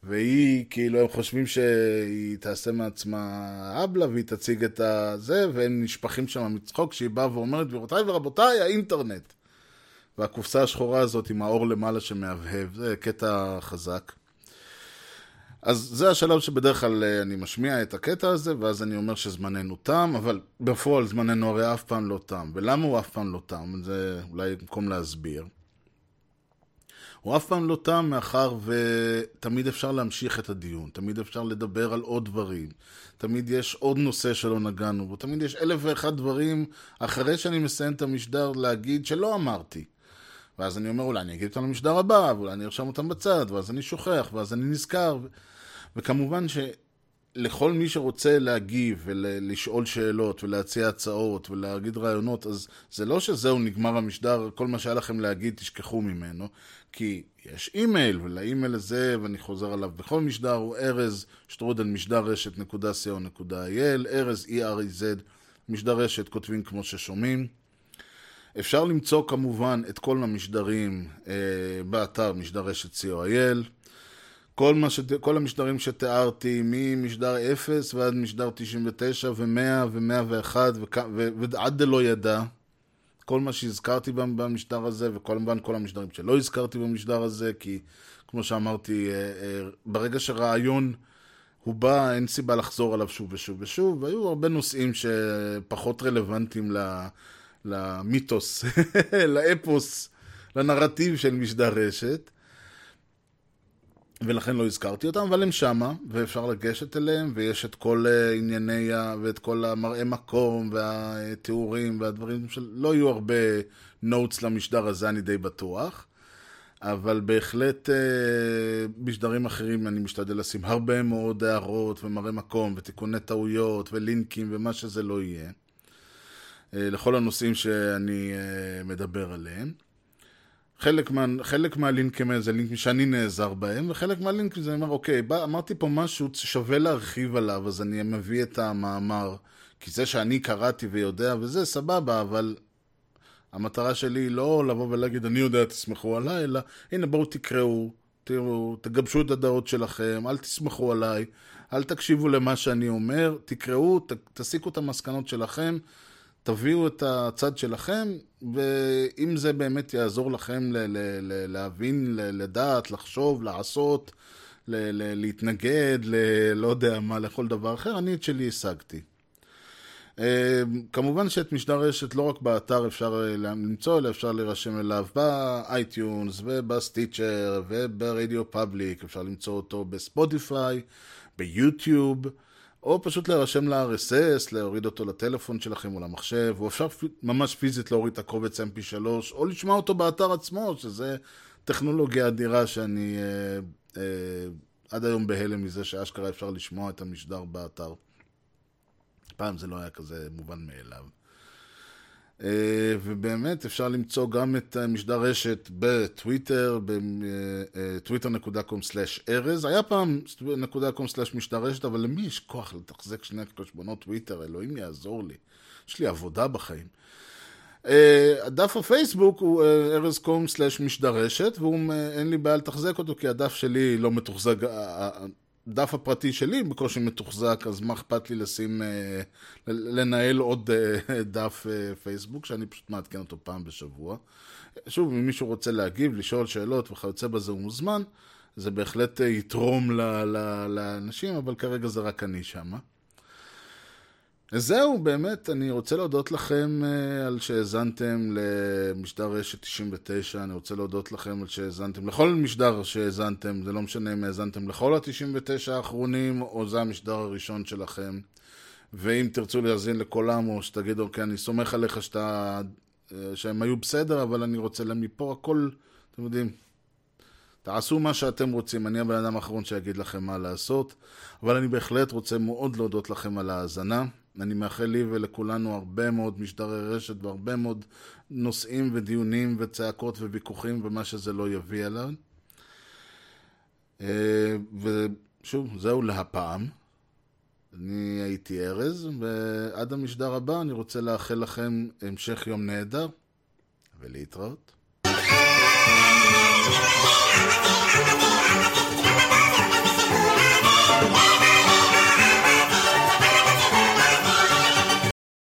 והיא, כאילו, הם חושבים שהיא תעשה מעצמה אבלה והיא תציג את הזה, והם נשפכים שם מצחוק כשהיא באה ואומרת, גבירותיי ורבותיי, האינטרנט. והקופסה השחורה הזאת עם האור למעלה שמהבהב, זה קטע חזק. אז זה השלב שבדרך כלל אה, אני משמיע את הקטע הזה, ואז אני אומר שזמננו תם, אבל בפועל זמננו הרי אף פעם לא תם. ולמה הוא אף פעם לא תם? זה אולי במקום להסביר. הוא אף פעם לא תם מאחר ותמיד אפשר להמשיך את הדיון, תמיד אפשר לדבר על עוד דברים, תמיד יש עוד נושא שלא נגענו בו, תמיד יש אלף ואחד דברים אחרי שאני מסיים את המשדר להגיד שלא אמרתי. ואז אני אומר, אולי אני אגיד אותם למשדר הבא, ואולי אני ארשם אותם בצד, ואז אני שוכח, ואז אני נזכר. ו- וכמובן שלכל מי שרוצה להגיב ולשאול שאלות ולהציע הצעות ולהגיד רעיונות, אז זה לא שזהו נגמר המשדר, כל מה שהיה לכם להגיד תשכחו ממנו, כי יש אימייל, ולאימייל הזה, ואני חוזר עליו בכל משדר, הוא ארז שטרודל משדר רשת נקודה co.il, ארז E-R-E-Z, משדר רשת, כותבים כמו ששומעים. אפשר למצוא כמובן את כל המשדרים אה, באתר משדר רשת co.il. כל, שת, כל המשדרים שתיארתי, ממשדר 0 ועד משדר 99 ו-100 ו-101 וכ- ו- ועד דלא ידע, כל מה שהזכרתי במ- במשדר הזה, וכמובן כל המשדרים שלא הזכרתי במשדר הזה, כי כמו שאמרתי, אה, אה, ברגע שרעיון הוא בא, אין סיבה לחזור עליו שוב ושוב ושוב, והיו הרבה נושאים שפחות רלוונטיים למיתוס, (laughs) לאפוס, לנרטיב של משדר רשת. ולכן לא הזכרתי אותם, אבל הם שמה, ואפשר לגשת אליהם, ויש את כל אה, ענייני. ואת כל המראה מקום, והתיאורים, והדברים שלא יהיו הרבה נוטס למשדר הזה, אני די בטוח. אבל בהחלט אה, משדרים אחרים אני משתדל לשים הרבה מאוד הערות ומראה מקום ותיקוני טעויות ולינקים ומה שזה לא יהיה אה, לכל הנושאים שאני מדבר עליהם. חלק, מה, חלק מהלינקים האלה זה לינקים שאני נעזר בהם, וחלק מהלינקים זה אומר, אוקיי, בא, אמרתי פה משהו, שווה להרחיב עליו, אז אני מביא את המאמר. כי זה שאני קראתי ויודע וזה, סבבה, אבל המטרה שלי היא לא לבוא ולהגיד, אני יודע, תסמכו עליי, אלא, הנה, בואו תקראו, תראו, תגבשו את הדעות שלכם, אל תסמכו עליי, אל תקשיבו למה שאני אומר, תקראו, ת, תסיקו את המסקנות שלכם, תביאו את הצד שלכם, ואם זה באמת יעזור לכם ל- ל- ל- להבין, ל- לדעת, לחשוב, לעשות, ל- ל- להתנגד, ל- לא יודע מה, לכל דבר אחר, אני את שלי השגתי. אה, כמובן שאת משדר רשת לא רק באתר אפשר אה, למצוא, אלא אפשר להירשם אליו ב iTunes וב Stitcher וב RadioPublic, אפשר למצוא אותו ב Spotify, ב YouTube, או פשוט להירשם ל-RSS, להוריד אותו לטלפון שלכם או למחשב, או אפשר ממש פיזית להוריד את הקובץ mp3, או לשמוע אותו באתר עצמו, שזה טכנולוגיה אדירה שאני אה, אה, עד היום בהלם מזה שאשכרה אפשר לשמוע את המשדר באתר. פעם זה לא היה כזה מובן מאליו. אה, ובאמת אפשר למצוא גם את אה, משדר רשת בטוויטר, בטוויטר.com/ארז. היה פעם נקודה קום סלאש משדר רשת, אבל למי יש כוח לתחזק שני חשבונות טוויטר? אלוהים יעזור לי. יש לי עבודה בחיים. אה, הדף הפייסבוק הוא אה, ארז קום סלאש משדר רשת, ואין לי בעיה לתחזק אותו, כי הדף שלי לא מתוחזק, הדף הפרטי שלי בקושי מתוחזק, אז מה אכפת לי לשים, אה, לנהל עוד אה, דף אה, פייסבוק, שאני פשוט מעדכן אותו פעם בשבוע. שוב, אם מישהו רוצה להגיב, לשאול שאלות וכיוצא בזה, הוא מוזמן. זה בהחלט יתרום לאנשים, אבל כרגע זה רק אני שמה. זהו, באמת, אני רוצה להודות לכם uh, על שהאזנתם למשדר רשת 99, אני רוצה להודות לכם על שהאזנתם לכל משדר שהאזנתם, זה לא משנה אם האזנתם לכל ה-99 האחרונים, או זה המשדר הראשון שלכם. ואם תרצו להאזין לכולם, או שתגידו, אוקיי, אני סומך עליך שאתה, אה, שהם היו בסדר, אבל אני רוצה להם מפה הכל, אתם יודעים, תעשו מה שאתם רוצים, אני הבן אדם האחרון שיגיד לכם מה לעשות, אבל אני בהחלט רוצה מאוד להודות לכם על ההאזנה. אני מאחל לי ולכולנו הרבה מאוד משדרי רשת והרבה מאוד נושאים ודיונים וצעקות וויכוחים ומה שזה לא יביא אליו. אה, ושוב, זהו להפעם. אני הייתי ארז, ועד המשדר הבא אני רוצה לאחל לכם המשך יום נהדר, ולהתראות.